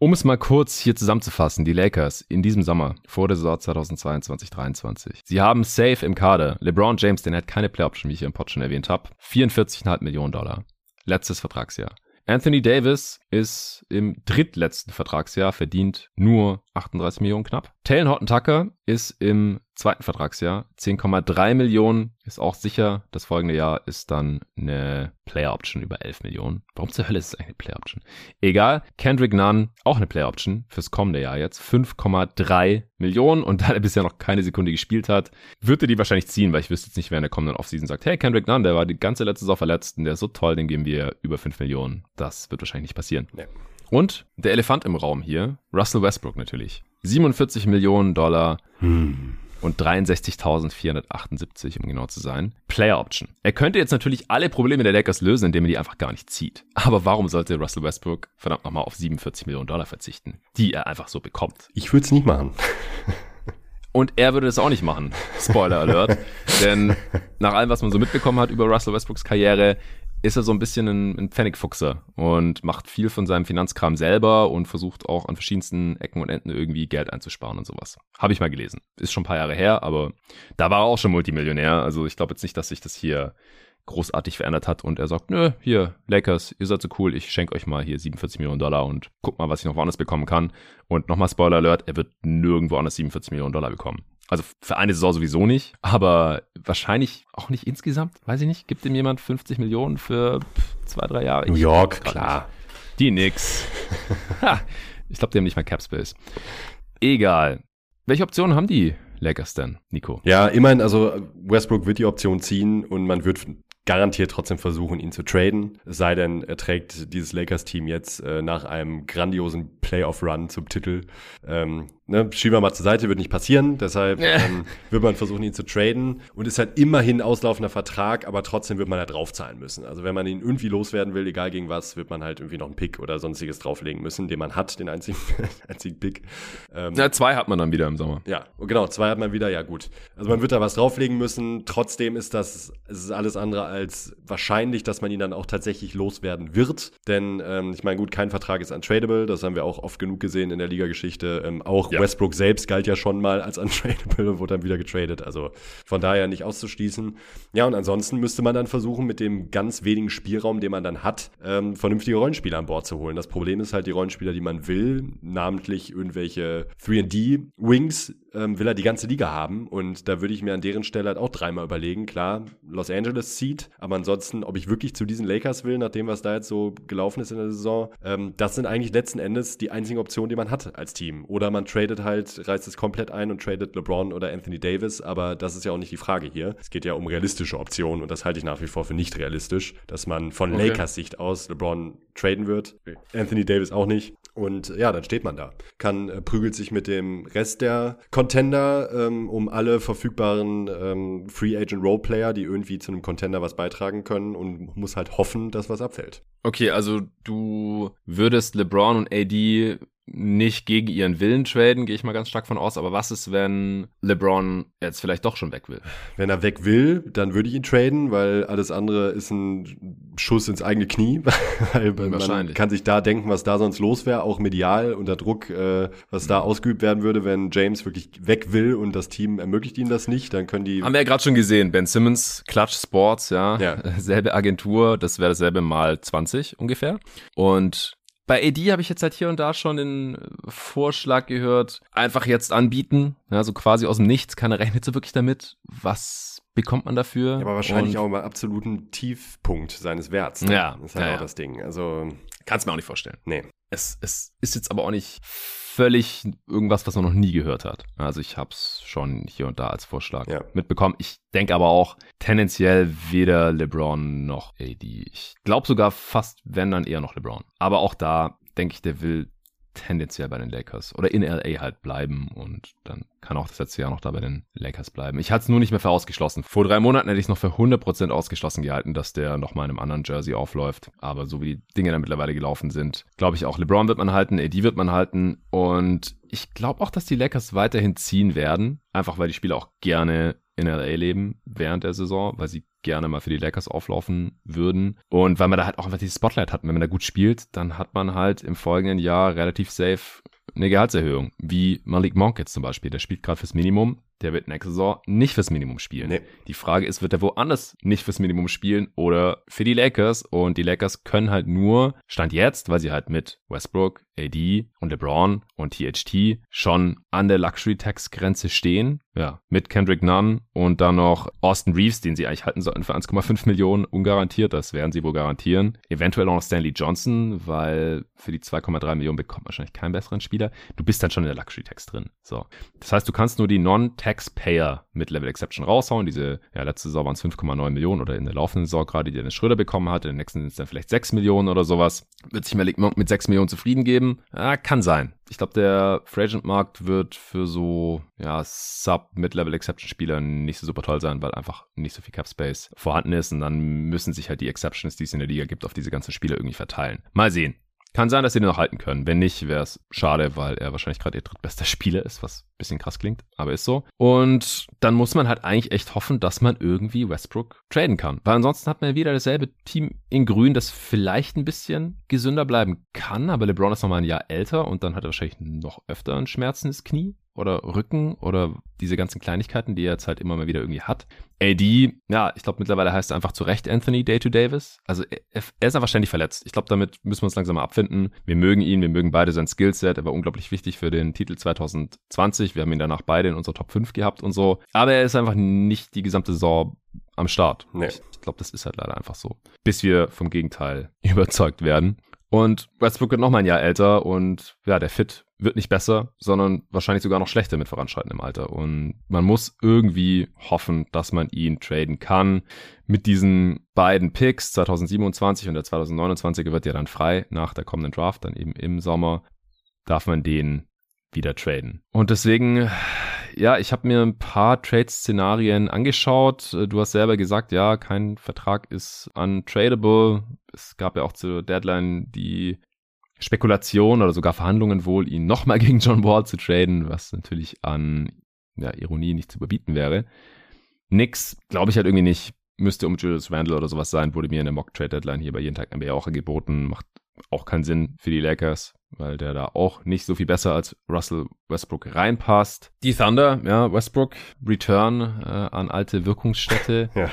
Um es mal kurz hier zusammenzufassen, die Lakers in diesem Sommer vor der Saison 2022-23. Sie haben safe im Kader LeBron James, den hat keine Play-Option, wie ich hier im Pod schon erwähnt habe, 44,5 Millionen Dollar. Letztes Vertragsjahr. Anthony Davis ist im drittletzten Vertragsjahr verdient nur 38 Millionen knapp. Taylor Horton Tucker ist im zweiten Vertragsjahr 10,3 Millionen. Ist auch sicher, das folgende Jahr ist dann eine Player Option über 11 Millionen. Warum zur Hölle ist es eigentlich eine Player Option? Egal. Kendrick Nunn, auch eine Player Option fürs kommende Jahr jetzt. 5,3 Millionen. Und da er bisher noch keine Sekunde gespielt hat, wird er die wahrscheinlich ziehen, weil ich wüsste jetzt nicht, wer in der kommenden Offseason sagt, hey, Kendrick Nunn, der war die ganze letzte Saison verletzt und der ist so toll, den geben wir über 5 Millionen. Das wird wahrscheinlich nicht passieren. Nee. Und der Elefant im Raum hier, Russell Westbrook natürlich. 47 Millionen Dollar. Hm und 63.478, um genau zu sein. Player Option. Er könnte jetzt natürlich alle Probleme der Lakers lösen, indem er die einfach gar nicht zieht. Aber warum sollte Russell Westbrook verdammt nochmal auf 47 Millionen Dollar verzichten, die er einfach so bekommt? Ich würde es nicht machen. Und er würde das auch nicht machen. Spoiler Alert. Denn nach allem, was man so mitbekommen hat über Russell Westbrooks Karriere, ist er so ein bisschen ein, ein Pfennigfuchser und macht viel von seinem Finanzkram selber und versucht auch an verschiedensten Ecken und Enden irgendwie Geld einzusparen und sowas. Habe ich mal gelesen. Ist schon ein paar Jahre her, aber da war er auch schon Multimillionär. Also ich glaube jetzt nicht, dass sich das hier großartig verändert hat und er sagt, nö, hier, Lakers, ihr seid so cool, ich schenke euch mal hier 47 Millionen Dollar und guck mal, was ich noch woanders bekommen kann. Und nochmal Spoiler Alert, er wird nirgendwo anders 47 Millionen Dollar bekommen. Also für eine Saison sowieso nicht, aber wahrscheinlich auch nicht insgesamt. Weiß ich nicht. Gibt ihm jemand 50 Millionen für zwei, drei Jahre? New York, klar. Nicht. Die nix. ha, ich glaube, die haben nicht mal Capspace. Egal. Welche Optionen haben die Lakers denn, Nico? Ja, immerhin, also Westbrook wird die Option ziehen und man wird garantiert trotzdem versuchen, ihn zu traden. Es sei denn, er trägt dieses Lakers-Team jetzt äh, nach einem grandiosen Playoff-Run zum Titel. Ähm, ne, schieben wir mal zur Seite, wird nicht passieren. Deshalb ähm, wird man versuchen, ihn zu traden. Und ist halt immerhin auslaufender Vertrag, aber trotzdem wird man da draufzahlen müssen. Also wenn man ihn irgendwie loswerden will, egal gegen was, wird man halt irgendwie noch einen Pick oder sonstiges drauflegen müssen, den man hat, den einzigen, einzigen Pick. Ähm, ja, zwei hat man dann wieder im Sommer. Ja, genau, zwei hat man wieder, ja gut. Also man wird da was drauflegen müssen. Trotzdem ist das, es ist alles andere als als wahrscheinlich, dass man ihn dann auch tatsächlich loswerden wird. Denn ähm, ich meine, gut, kein Vertrag ist untradable, das haben wir auch oft genug gesehen in der Liga-Geschichte. Ähm, auch ja. Westbrook selbst galt ja schon mal als untradable und wurde dann wieder getradet. Also von daher nicht auszuschließen. Ja, und ansonsten müsste man dann versuchen, mit dem ganz wenigen Spielraum, den man dann hat, ähm, vernünftige Rollenspieler an Bord zu holen. Das Problem ist halt, die Rollenspieler, die man will, namentlich irgendwelche 3D-Wings, ähm, will er die ganze Liga haben. Und da würde ich mir an deren Stelle halt auch dreimal überlegen. Klar, Los Angeles zieht, aber ansonsten, ob ich wirklich zu diesen Lakers will, nach dem, was da jetzt so gelaufen ist in der Saison, ähm, das sind eigentlich letzten Endes die einzigen Optionen, die man hat als Team. Oder man tradet halt, reißt es komplett ein und tradet LeBron oder Anthony Davis. Aber das ist ja auch nicht die Frage hier. Es geht ja um realistische Optionen und das halte ich nach wie vor für nicht realistisch, dass man von okay. Lakers Sicht aus LeBron traden wird. Anthony Davis auch nicht. Und ja, dann steht man da. Kann, äh, prügelt sich mit dem Rest der Contender ähm, um alle verfügbaren ähm, Free Agent Roleplayer, die irgendwie zu einem Contender was beitragen können und muss halt hoffen, dass was abfällt. Okay, also du würdest LeBron und AD nicht gegen ihren Willen traden, gehe ich mal ganz stark von aus. Aber was ist, wenn LeBron jetzt vielleicht doch schon weg will? Wenn er weg will, dann würde ich ihn traden, weil alles andere ist ein Schuss ins eigene Knie. weil man kann sich da denken, was da sonst los wäre, auch medial unter Druck, äh, was da ausgeübt werden würde, wenn James wirklich weg will und das Team ermöglicht ihm das nicht, dann können die. Haben wir ja gerade schon gesehen, Ben Simmons, Clutch Sports, ja, ja. selbe Agentur, das wäre dasselbe mal 20 ungefähr. Und bei AD habe ich jetzt halt hier und da schon den Vorschlag gehört, einfach jetzt anbieten, ja, so quasi aus dem Nichts, keiner rechnet so wirklich damit. Was bekommt man dafür? Ja, aber wahrscheinlich und, auch mal absoluten Tiefpunkt seines Werts. Ne? Ja. Das ist halt ja, auch ja. das Ding. Also. Kannst mir auch nicht vorstellen. Nee. Es, es ist jetzt aber auch nicht völlig irgendwas, was man noch nie gehört hat. Also ich habe es schon hier und da als Vorschlag ja. mitbekommen. Ich denke aber auch tendenziell weder LeBron noch AD. Ich glaube sogar fast, wenn dann eher noch LeBron. Aber auch da denke ich, der will tendenziell bei den Lakers oder in LA halt bleiben und dann kann auch das letzte Jahr noch da bei den Lakers bleiben. Ich hatte es nur nicht mehr für ausgeschlossen. Vor drei Monaten hätte ich es noch für 100% ausgeschlossen gehalten, dass der nochmal in einem anderen Jersey aufläuft. Aber so wie die Dinge dann mittlerweile gelaufen sind, glaube ich auch, LeBron wird man halten, AD wird man halten und ich glaube auch, dass die Lakers weiterhin ziehen werden, einfach weil die Spieler auch gerne in LA leben während der Saison, weil sie gerne mal für die Lakers auflaufen würden. Und weil man da halt auch einfach dieses Spotlight hat. Wenn man da gut spielt, dann hat man halt im folgenden Jahr relativ safe eine Gehaltserhöhung, wie Malik Monk jetzt zum Beispiel. Der spielt gerade fürs Minimum, der wird nächste Saison nicht fürs Minimum spielen. Nee. Die Frage ist, wird er woanders nicht fürs Minimum spielen oder für die Lakers? Und die Lakers können halt nur, Stand jetzt, weil sie halt mit Westbrook, AD und LeBron und THT schon an der Luxury Tax Grenze stehen. Ja, mit Kendrick Nunn und dann noch Austin Reeves, den sie eigentlich halten sollten für 1,5 Millionen ungarantiert. Das werden sie wohl garantieren. Eventuell auch noch Stanley Johnson, weil für die 2,3 Millionen bekommt man wahrscheinlich keinen besseren Spieler. Du bist dann schon in der Luxury Tax drin. So. Das heißt, du kannst nur die Non-Taxpayer mit Level Exception raushauen. Diese, ja, letzte Saison waren es 5,9 Millionen oder in der laufenden Saison gerade, die Dennis Schröder bekommen hat. In der nächsten sind es dann vielleicht 6 Millionen oder sowas. Wird sich Malik Monk mit 6 Millionen zufrieden geben? Ja, kann sein. Ich glaube, der Free Agent Markt wird für so ja, Sub-Mid-Level-Exception-Spieler nicht so super toll sein, weil einfach nicht so viel Cap Space vorhanden ist und dann müssen sich halt die Exceptions, die es in der Liga gibt, auf diese ganzen Spieler irgendwie verteilen. Mal sehen. Kann sein, dass sie den noch halten können. Wenn nicht, wäre es schade, weil er wahrscheinlich gerade ihr drittbester Spieler ist, was ein bisschen krass klingt, aber ist so. Und dann muss man halt eigentlich echt hoffen, dass man irgendwie Westbrook traden kann. Weil ansonsten hat man wieder dasselbe Team in Grün, das vielleicht ein bisschen gesünder bleiben kann, aber LeBron ist nochmal ein Jahr älter und dann hat er wahrscheinlich noch öfter ein schmerzendes Knie oder Rücken oder diese ganzen Kleinigkeiten, die er jetzt halt immer mal wieder irgendwie hat. AD, ja, ich glaube mittlerweile heißt er einfach zu Recht Anthony Day to Davis. Also er, er ist einfach ständig verletzt. Ich glaube, damit müssen wir uns langsam mal abfinden. Wir mögen ihn, wir mögen beide sein Skillset. Er war unglaublich wichtig für den Titel 2020. Wir haben ihn danach beide in unserer Top 5 gehabt und so. Aber er ist einfach nicht die gesamte Saison am Start. Nee. Ich glaube, das ist halt leider einfach so. Bis wir vom Gegenteil überzeugt werden. Und Westbrook wird noch mal ein Jahr älter und ja, der Fit wird nicht besser, sondern wahrscheinlich sogar noch schlechter mit voranschreitendem Alter. Und man muss irgendwie hoffen, dass man ihn traden kann. Mit diesen beiden Picks, 2027 und der 2029 wird ja dann frei nach der kommenden Draft, dann eben im Sommer, darf man den wieder traden. Und deswegen, ja, ich habe mir ein paar Trade-Szenarien angeschaut. Du hast selber gesagt, ja, kein Vertrag ist untradable. Es gab ja auch zur Deadline die Spekulation oder sogar Verhandlungen wohl, ihn nochmal gegen John Wall zu traden, was natürlich an ja, Ironie nicht zu überbieten wäre. Nix, glaube ich halt irgendwie nicht. Müsste um Julius Randle oder sowas sein, wurde mir in der Mock-Trade-Deadline hier bei jeden Tag NBA auch geboten. Macht auch keinen Sinn für die Lakers, weil der da auch nicht so viel besser als Russell Westbrook reinpasst. Die Thunder, ja, Westbrook, Return äh, an alte Wirkungsstätte. ja.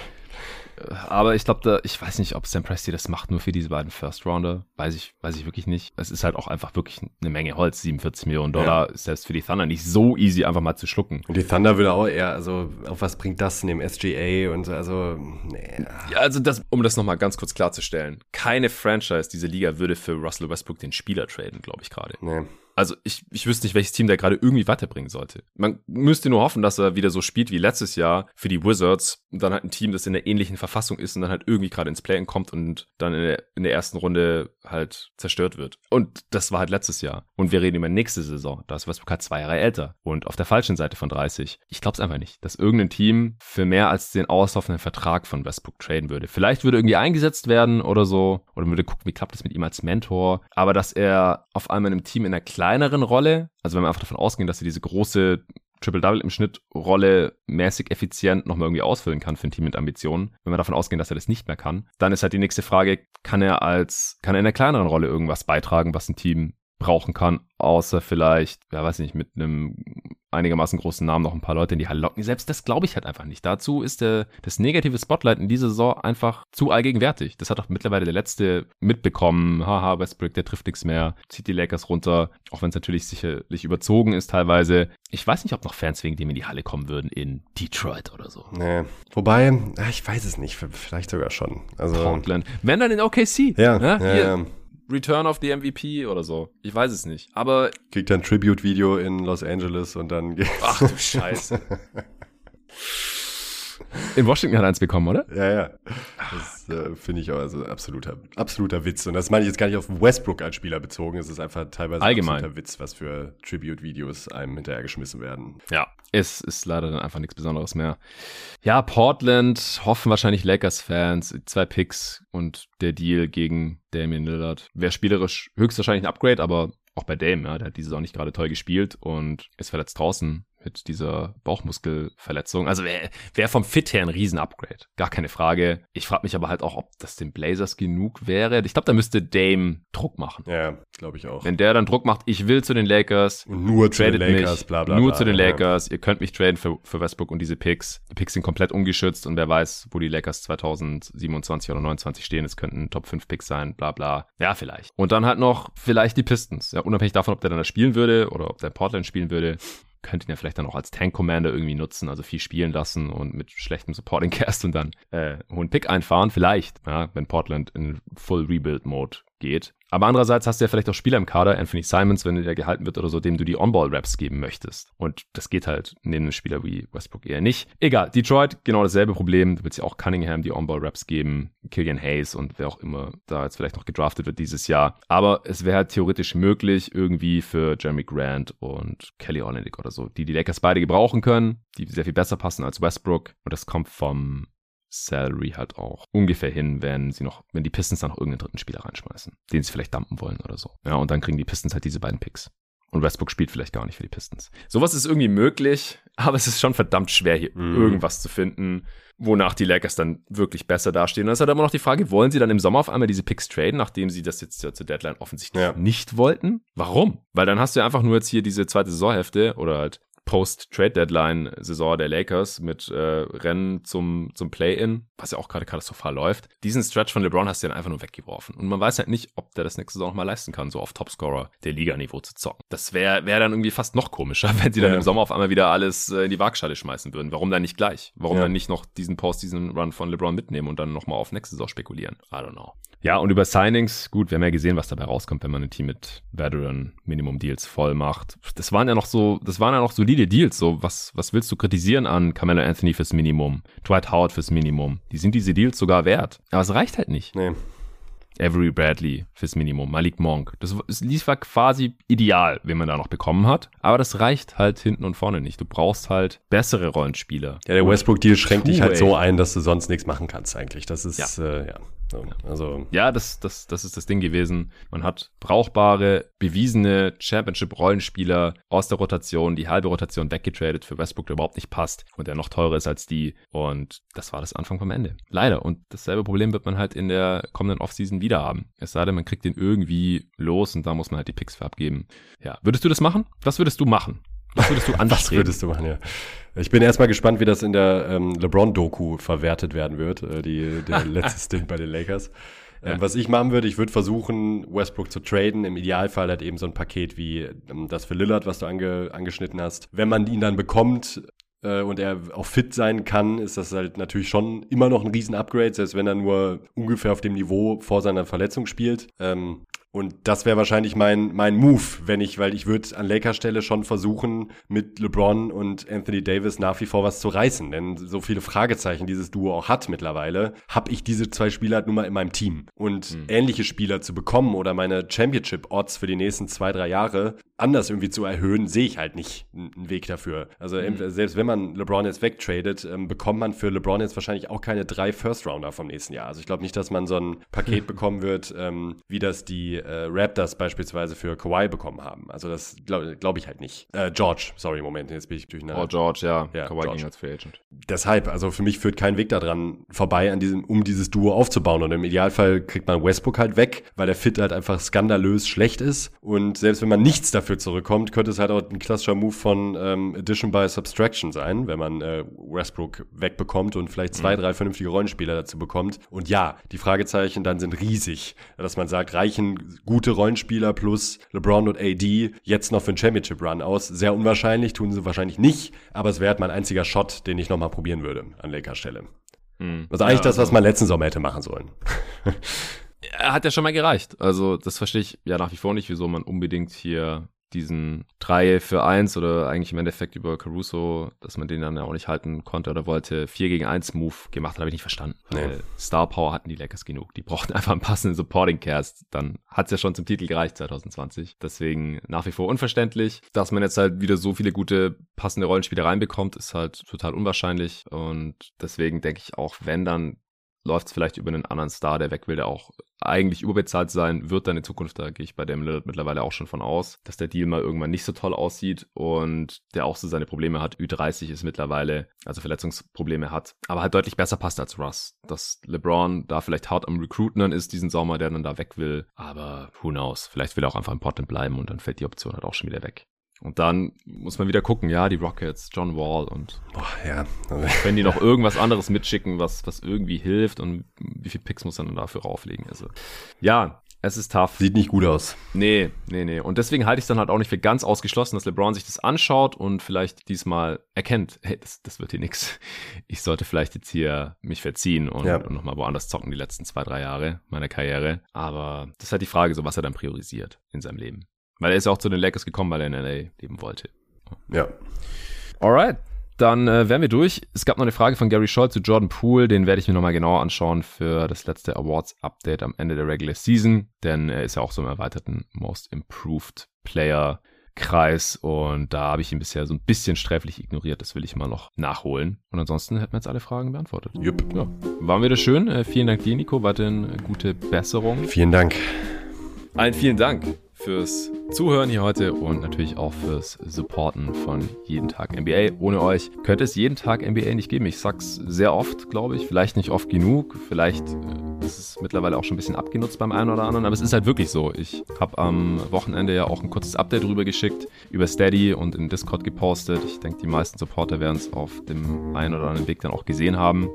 Aber ich glaube, da, ich weiß nicht, ob Sam Presti das macht nur für diese beiden First Rounder. Weiß ich, weiß ich wirklich nicht. Es ist halt auch einfach wirklich eine Menge Holz. 47 Millionen Dollar ja. selbst für die Thunder nicht so easy einfach mal zu schlucken. Und die Thunder würde auch eher, also, auf was bringt das in dem SGA und also, nee. Ja, also das, um das nochmal ganz kurz klarzustellen. Keine Franchise dieser Liga würde für Russell Westbrook den Spieler traden, glaube ich gerade. Nee. Also ich, ich wüsste nicht, welches Team der gerade irgendwie weiterbringen sollte. Man müsste nur hoffen, dass er wieder so spielt wie letztes Jahr für die Wizards und dann halt ein Team, das in der ähnlichen Verfassung ist und dann halt irgendwie gerade ins Play kommt und dann in der, in der ersten Runde halt zerstört wird. Und das war halt letztes Jahr. Und wir reden über nächste Saison. Da ist Westbrook halt zwei Jahre älter und auf der falschen Seite von 30. Ich glaube es einfach nicht, dass irgendein Team für mehr als den auslaufenden Vertrag von Westbrook traden würde. Vielleicht würde irgendwie eingesetzt werden oder so oder würde gucken, wie klappt das mit ihm als Mentor. Aber dass er auf einmal in einem Team in einer kleinen kleineren Rolle, also wenn wir einfach davon ausgehen, dass sie diese große Triple-Double im Schnitt Rolle mäßig effizient nochmal irgendwie ausfüllen kann für ein Team mit Ambitionen. Wenn wir davon ausgehen, dass er das nicht mehr kann, dann ist halt die nächste Frage, kann er als, kann er in einer kleineren Rolle irgendwas beitragen, was ein Team brauchen kann, außer vielleicht, ja weiß nicht, mit einem einigermaßen großen Namen noch ein paar Leute in die Halle locken. Selbst das glaube ich halt einfach nicht. Dazu ist der, das negative Spotlight in dieser Saison einfach zu allgegenwärtig. Das hat auch mittlerweile der Letzte mitbekommen. Haha, Westbrook, der trifft nichts mehr, zieht die Lakers runter, auch wenn es natürlich sicherlich überzogen ist teilweise. Ich weiß nicht, ob noch Fans wegen dem in die Halle kommen würden in Detroit oder so. Nee. Wobei, ich weiß es nicht, vielleicht sogar schon. Also, Portland. Wenn dann in OKC. Ja, ja, ja, ja. Return of the MVP oder so. Ich weiß es nicht. Aber. Kriegt ein Tribute-Video in Los Angeles und dann geht's. Ach du Scheiße. In Washington hat er eins bekommen, oder? Ja, ja. Das äh, finde ich auch also absoluter, absoluter Witz. Und das meine ich jetzt gar nicht auf Westbrook als Spieler bezogen. Es ist einfach teilweise Allgemein. absoluter Witz, was für Tribute-Videos einem hinterhergeschmissen werden. Ja, es ist leider dann einfach nichts Besonderes mehr. Ja, Portland hoffen wahrscheinlich Lakers-Fans, zwei Picks und der Deal gegen Damian Lillard. Wäre spielerisch höchstwahrscheinlich ein Upgrade, aber auch bei Dame, ja, der hat diese Saison nicht gerade toll gespielt und ist verletzt draußen mit dieser Bauchmuskelverletzung. Also wäre wär vom Fit her ein Riesen-Upgrade. Gar keine Frage. Ich frage mich aber halt auch, ob das den Blazers genug wäre. Ich glaube, da müsste Dame Druck machen. Ja, glaube ich auch. Wenn der dann Druck macht, ich will zu den Lakers. Und nur zu den Lakers, mich, bla bla. Nur bla, zu den ja. Lakers. Ihr könnt mich traden für, für Westbrook und diese Picks. Die Picks sind komplett ungeschützt und wer weiß, wo die Lakers 2027 oder 29 stehen. Es könnten Top 5 Picks sein, bla bla. Ja, vielleicht. Und dann halt noch vielleicht die Pistons. Ja, unabhängig davon, ob der dann da spielen würde oder ob der in Portland spielen würde könnt ihn ja vielleicht dann auch als Tank Commander irgendwie nutzen, also viel spielen lassen und mit schlechtem Supporting Cast und dann äh, hohen Pick einfahren. Vielleicht, ja, wenn Portland in Full Rebuild Mode geht. Aber andererseits hast du ja vielleicht auch Spieler im Kader, Anthony Simons, wenn der gehalten wird oder so, dem du die On-Ball-Raps geben möchtest. Und das geht halt neben einem Spieler wie Westbrook eher nicht. Egal, Detroit, genau dasselbe Problem. Du willst ja auch Cunningham die On-Ball-Raps geben, Killian Hayes und wer auch immer da jetzt vielleicht noch gedraftet wird dieses Jahr. Aber es wäre halt theoretisch möglich, irgendwie für Jeremy Grant und Kelly Olynyk oder so, die die Lakers beide gebrauchen können, die sehr viel besser passen als Westbrook. Und das kommt vom Salary halt auch ungefähr hin, wenn sie noch, wenn die Pistons dann noch irgendeinen dritten Spieler reinschmeißen, den sie vielleicht dumpen wollen oder so. Ja, und dann kriegen die Pistons halt diese beiden Picks. Und Westbrook spielt vielleicht gar nicht für die Pistons. Sowas ist irgendwie möglich, aber es ist schon verdammt schwer, hier Mhm. irgendwas zu finden, wonach die Lakers dann wirklich besser dastehen. Und das ist halt immer noch die Frage, wollen sie dann im Sommer auf einmal diese Picks traden, nachdem sie das jetzt ja zur Deadline offensichtlich Ja. nicht wollten? Warum? Weil dann hast du ja einfach nur jetzt hier diese zweite Saisonhälfte oder halt Post-Trade-Deadline-Saison der Lakers mit äh, Rennen zum, zum Play-In, was ja auch gerade katastrophal läuft. Diesen Stretch von LeBron hast du dann einfach nur weggeworfen. Und man weiß halt nicht, ob der das nächste Saison noch mal leisten kann, so auf Topscorer der Liga-Niveau zu zocken. Das wäre wär dann irgendwie fast noch komischer, wenn sie dann Ja. im Sommer auf einmal wieder alles äh, in die Waagschale schmeißen würden. Warum dann nicht gleich? Warum Ja. dann nicht noch diesen Post-Season-Run von LeBron mitnehmen und dann noch mal auf nächste Saison spekulieren? I don't know. Ja, und über Signings, gut, wir haben ja gesehen, was dabei rauskommt, wenn man ein Team mit Veteran Minimum Deals voll macht. Das waren ja noch so, das waren ja noch solide Deals. So, was, was willst du kritisieren an Carmelo Anthony fürs Minimum, Dwight Howard fürs Minimum? Die sind diese Deals sogar wert. Aber es reicht halt nicht. Nee. Avery Bradley fürs Minimum, Malik Monk. Das, das lief war quasi ideal, wen man da noch bekommen hat. Aber das reicht halt hinten und vorne nicht. Du brauchst halt bessere Rollenspieler. Ja, der Westbrook-Deal schränkt dich halt so ein, dass du sonst nichts machen kannst eigentlich. Das ist, äh, ja. So, Also, Ja, das, das, das ist das Ding gewesen. Man hat brauchbare, bewiesene Championship-Rollenspieler aus der Rotation, die halbe Rotation weggetradet für Westbrook, der überhaupt nicht passt und der noch teurer ist als die. Und das war das Anfang vom Ende. Leider. Und dasselbe Problem wird man halt in der kommenden Offseason wieder haben. Es sei denn, man kriegt den irgendwie los und da muss man halt die Picks für abgeben. Ja. Würdest du das machen? Was würdest du machen? Was würdest du anders was reden? würdest du machen, ja. Ich bin erstmal gespannt, wie das in der ähm, LeBron-Doku verwertet werden wird, äh, die, der letzte Stint bei den Lakers. Ähm, Ja. Was ich machen würde, ich würde versuchen, Westbrook zu traden. Im Idealfall halt eben so ein Paket wie ähm, das für Lillard, was du ange, angeschnitten hast. Wenn man ihn dann bekommt, äh, und er auch fit sein kann, ist das halt natürlich schon immer noch ein Riesen-Upgrade, selbst wenn er nur ungefähr auf dem Niveau vor seiner Verletzung spielt. Ähm, und das wäre wahrscheinlich mein, mein Move, wenn ich, weil ich würde an Lakers Stelle schon versuchen, mit LeBron und Anthony Davis nach wie vor was zu reißen. Denn so viele Fragezeichen dieses Duo auch hat mittlerweile, habe ich diese zwei Spieler halt nun mal in meinem Team. Und ähnliche Spieler zu bekommen oder meine Championship-Odds für die nächsten zwei, drei Jahre anders irgendwie zu erhöhen, sehe ich halt nicht einen Weg dafür. Also entweder- selbst wenn man LeBron jetzt wegtradet, ähm, bekommt man für LeBron jetzt wahrscheinlich auch keine drei First-Rounder vom nächsten Jahr. Also ich glaube nicht, dass man so ein Paket bekommen wird, ähm, wie das die äh, Raptors beispielsweise für Kawhi bekommen haben. Also das glaube glaub ich halt nicht. Äh, George, sorry, Moment, jetzt bin ich durcheinander. Oh, George, ja. Ja, Kawhi George. ging als Free Agent. Deshalb, also für mich führt kein Weg daran vorbei, an diesem, um dieses Duo aufzubauen. Und im Idealfall kriegt man Westbrook halt weg, weil der Fit halt einfach skandalös schlecht ist. Und selbst wenn man nichts dafür zurückkommt, könnte es halt auch ein klassischer Move von ähm, Addition by Subtraction sein, wenn man äh, Westbrook wegbekommt und vielleicht zwei, drei vernünftige Rollenspieler dazu bekommt. Und ja, die Fragezeichen dann sind riesig. Dass man sagt, reichen gute Rollenspieler plus LeBron und AD jetzt noch für einen Championship Run aus? Sehr unwahrscheinlich, tun sie wahrscheinlich nicht, aber es wäre halt mein einziger Shot, den ich nochmal probieren würde an Lakers Stelle. Mhm. Also eigentlich Ja, das, was also- man letzten Sommer hätte machen sollen. hat ja schon mal gereicht. Also, das verstehe ich ja nach wie vor nicht, wieso man unbedingt hier diesen 3 für 1 oder eigentlich im Endeffekt über Caruso, dass man den dann ja auch nicht halten konnte oder wollte, 4 gegen 1 Move gemacht hat, habe ich nicht verstanden. Weil nee. Star Power hatten die Lakers genug. Die brauchten einfach einen passenden Supporting Cast. Dann hat es ja schon zum Titel gereicht 2020. Deswegen nach wie vor unverständlich. Dass man jetzt halt wieder so viele gute passende Rollenspiele reinbekommt, ist halt total unwahrscheinlich. Und deswegen denke ich auch, wenn dann läuft es vielleicht über einen anderen Star, der weg will, der auch eigentlich überbezahlt sein wird dann in Zukunft. Da gehe ich bei dem Lillard mittlerweile auch schon von aus, dass der Deal mal irgendwann nicht so toll aussieht und der auch so seine Probleme hat. Ü30 ist mittlerweile, also Verletzungsprobleme hat, aber halt deutlich besser passt als Russ. Dass LeBron da vielleicht hart am Recruiten ist diesen Sommer, der dann da weg will. Aber who knows? Vielleicht will er auch einfach im Portland bleiben und dann fällt die Option halt auch schon wieder weg. Und dann muss man wieder gucken, ja, die Rockets, John Wall und Boah, ja. wenn die noch irgendwas anderes mitschicken, was, was irgendwie hilft und wie viel Picks muss man dann dafür rauflegen. Also, ja, es ist tough. Sieht nicht gut aus. Nee, nee, nee. Und deswegen halte ich es dann halt auch nicht für ganz ausgeschlossen, dass LeBron sich das anschaut und vielleicht diesmal erkennt, hey, das, das wird hier nix. Ich sollte vielleicht jetzt hier mich verziehen und, ja. und nochmal woanders zocken die letzten zwei, drei Jahre meiner Karriere. Aber das ist halt die Frage, so was er dann priorisiert in seinem Leben. Weil er ist ja auch zu den Lakers gekommen, weil er in LA leben wollte. Ja. Alright. Dann äh, wären wir durch. Es gab noch eine Frage von Gary Scholl zu Jordan Poole. Den werde ich mir nochmal genauer anschauen für das letzte Awards-Update am Ende der Regular Season. Denn er ist ja auch so im erweiterten Most Improved Player Kreis und da habe ich ihn bisher so ein bisschen sträflich ignoriert. Das will ich mal noch nachholen. Und ansonsten hätten wir jetzt alle Fragen beantwortet. Jupp. Ja. Waren wir das schön? Äh, vielen Dank dir, Nico. Weiterhin gute Besserung. Vielen Dank. Allen vielen Dank fürs Zuhören hier heute und natürlich auch fürs Supporten von Jeden Tag NBA. Ohne euch könnte es jeden Tag NBA nicht geben. Ich sag's sehr oft, glaube ich. Vielleicht nicht oft genug. Vielleicht äh, ist es mittlerweile auch schon ein bisschen abgenutzt beim einen oder anderen. Aber es ist halt wirklich so. Ich habe am Wochenende ja auch ein kurzes Update rüber geschickt über Steady und in Discord gepostet. Ich denke, die meisten Supporter werden es auf dem einen oder anderen Weg dann auch gesehen haben.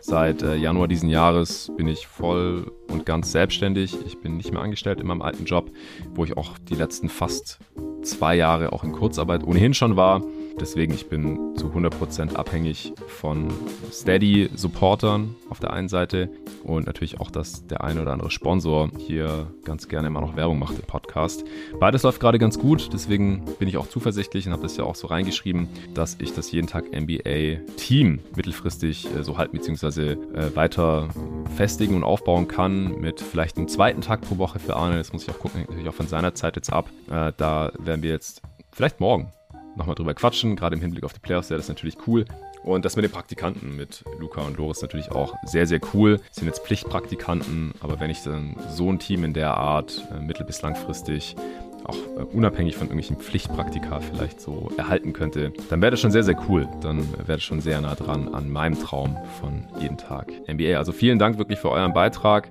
Seit äh, Januar diesen Jahres bin ich voll und ganz selbstständig. Ich bin nicht mehr angestellt in meinem alten Job, wo ich auch die letzten fast zwei Jahre auch in Kurzarbeit ohnehin schon war. Deswegen, ich bin zu 100% abhängig von Steady-Supportern auf der einen Seite und natürlich auch, dass der eine oder andere Sponsor hier ganz gerne immer noch Werbung macht im Podcast. Beides läuft gerade ganz gut, deswegen bin ich auch zuversichtlich und habe das ja auch so reingeschrieben, dass ich das jeden Tag NBA-Team mittelfristig äh, so halten bzw. Äh, weiter festigen und aufbauen kann mit vielleicht einem zweiten Tag pro Woche für Arne. Das muss ich auch gucken, natürlich auch von seiner Zeit jetzt ab. Äh, da werden wir jetzt vielleicht morgen nochmal drüber quatschen. Gerade im Hinblick auf die Playoffs wäre das natürlich cool. Und das mit den Praktikanten, mit Luca und Loris natürlich auch sehr, sehr cool. Das sind jetzt Pflichtpraktikanten, aber wenn ich dann so ein Team in der Art äh, mittel- bis langfristig auch äh, unabhängig von irgendwelchen Pflichtpraktika vielleicht so erhalten könnte, dann wäre das schon sehr, sehr cool. Dann wäre das schon sehr nah dran an meinem Traum von jeden Tag NBA. Also vielen Dank wirklich für euren Beitrag.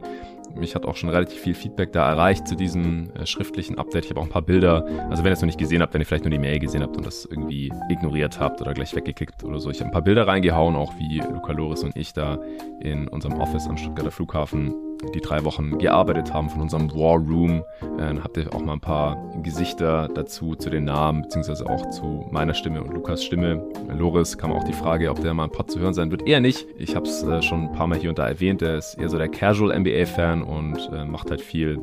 Mich hat auch schon relativ viel Feedback da erreicht zu diesem äh, schriftlichen Update. Ich habe auch ein paar Bilder. Also wenn ihr es noch nicht gesehen habt, wenn ihr vielleicht nur die Mail gesehen habt und das irgendwie ignoriert habt oder gleich weggeklickt oder so. Ich habe ein paar Bilder reingehauen, auch wie Luca Loris und ich da in unserem Office am Stuttgarter Flughafen die drei Wochen gearbeitet haben von unserem War Room. Dann habt ihr auch mal ein paar Gesichter dazu, zu den Namen, beziehungsweise auch zu meiner Stimme und Lukas Stimme. Loris kam auch die Frage, ob der mal ein Pod zu hören sein wird. Eher nicht. Ich habe es äh, schon ein paar Mal hier und da erwähnt. Der ist eher so der Casual NBA-Fan und äh, macht halt viel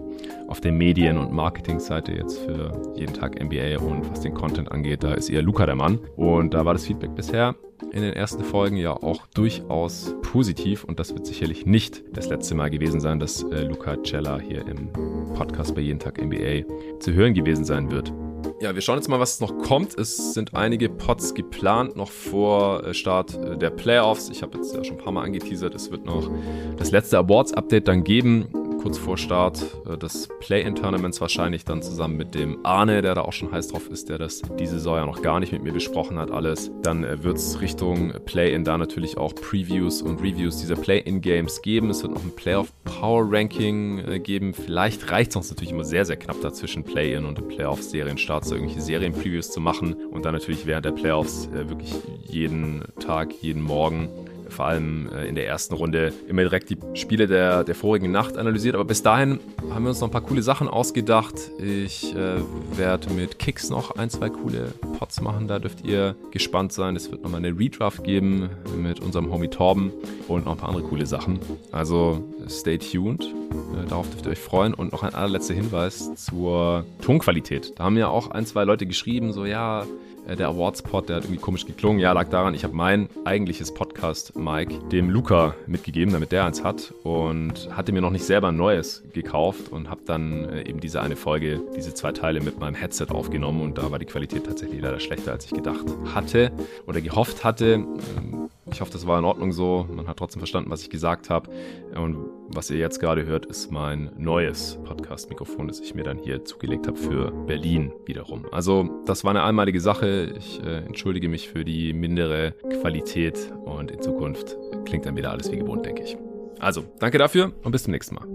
auf der Medien- und Marketing-Seite jetzt für jeden Tag NBA und was den Content angeht, da ist eher Luca der Mann. Und da war das Feedback bisher in den ersten Folgen ja auch durchaus positiv und das wird sicherlich nicht das letzte Mal gewesen sein, dass äh, Luca Cella hier im Podcast bei Jeden Tag NBA zu hören gewesen sein wird. Ja, wir schauen jetzt mal, was noch kommt. Es sind einige Pots geplant noch vor äh, Start äh, der Playoffs. Ich habe jetzt ja schon ein paar Mal angeteasert, es wird noch das letzte Awards-Update dann geben kurz vor Start äh, des Play-In-Tournaments wahrscheinlich dann zusammen mit dem Arne, der da auch schon heiß drauf ist, der das diese Saison ja noch gar nicht mit mir besprochen hat, alles. Dann äh, wird es Richtung Play-In da natürlich auch Previews und Reviews dieser Play-In-Games geben. Es wird noch ein Playoff-Power-Ranking äh, geben. Vielleicht reicht es uns natürlich immer sehr, sehr knapp dazwischen Play-In und Playoff-Serienstarts, irgendwelche Serien-Previews zu machen und dann natürlich während der Playoffs wirklich jeden Tag, jeden Morgen vor allem äh, in der ersten Runde immer direkt die Spiele der, der vorigen Nacht analysiert. Aber bis dahin haben wir uns noch ein paar coole Sachen ausgedacht. Ich äh, werde mit Kicks noch ein, zwei coole Pots machen. Da dürft ihr gespannt sein. Es wird nochmal eine Redraft geben mit unserem Homie Torben und noch ein paar andere coole Sachen. Also stay tuned. Äh, darauf dürft ihr euch freuen. Und noch ein allerletzter Hinweis zur Tonqualität. Da haben ja auch ein, zwei Leute geschrieben, so ja, äh, der Awards-Pod, der hat irgendwie komisch geklungen. Ja, lag daran, ich habe mein eigentliches Podcast-Mic dem Luca mitgegeben, damit der eins hat und hatte mir noch nicht selber ein neues gekauft und habe dann äh, eben diese eine Folge, diese zwei Teile mit meinem Headset aufgenommen und da war die Qualität tatsächlich leider schlechter, als ich gedacht hatte oder gehofft hatte. Ähm, ich hoffe, das war in Ordnung so. Man hat trotzdem verstanden, was ich gesagt habe. Und was ihr jetzt gerade hört, ist mein neues Podcast-Mikrofon, das ich mir dann hier zugelegt habe für Berlin wiederum. Also das war eine einmalige Sache. Ich äh, entschuldige mich für die mindere Qualität und in Zukunft klingt dann wieder alles wie gewohnt, denke ich. Also, danke dafür und bis zum nächsten Mal.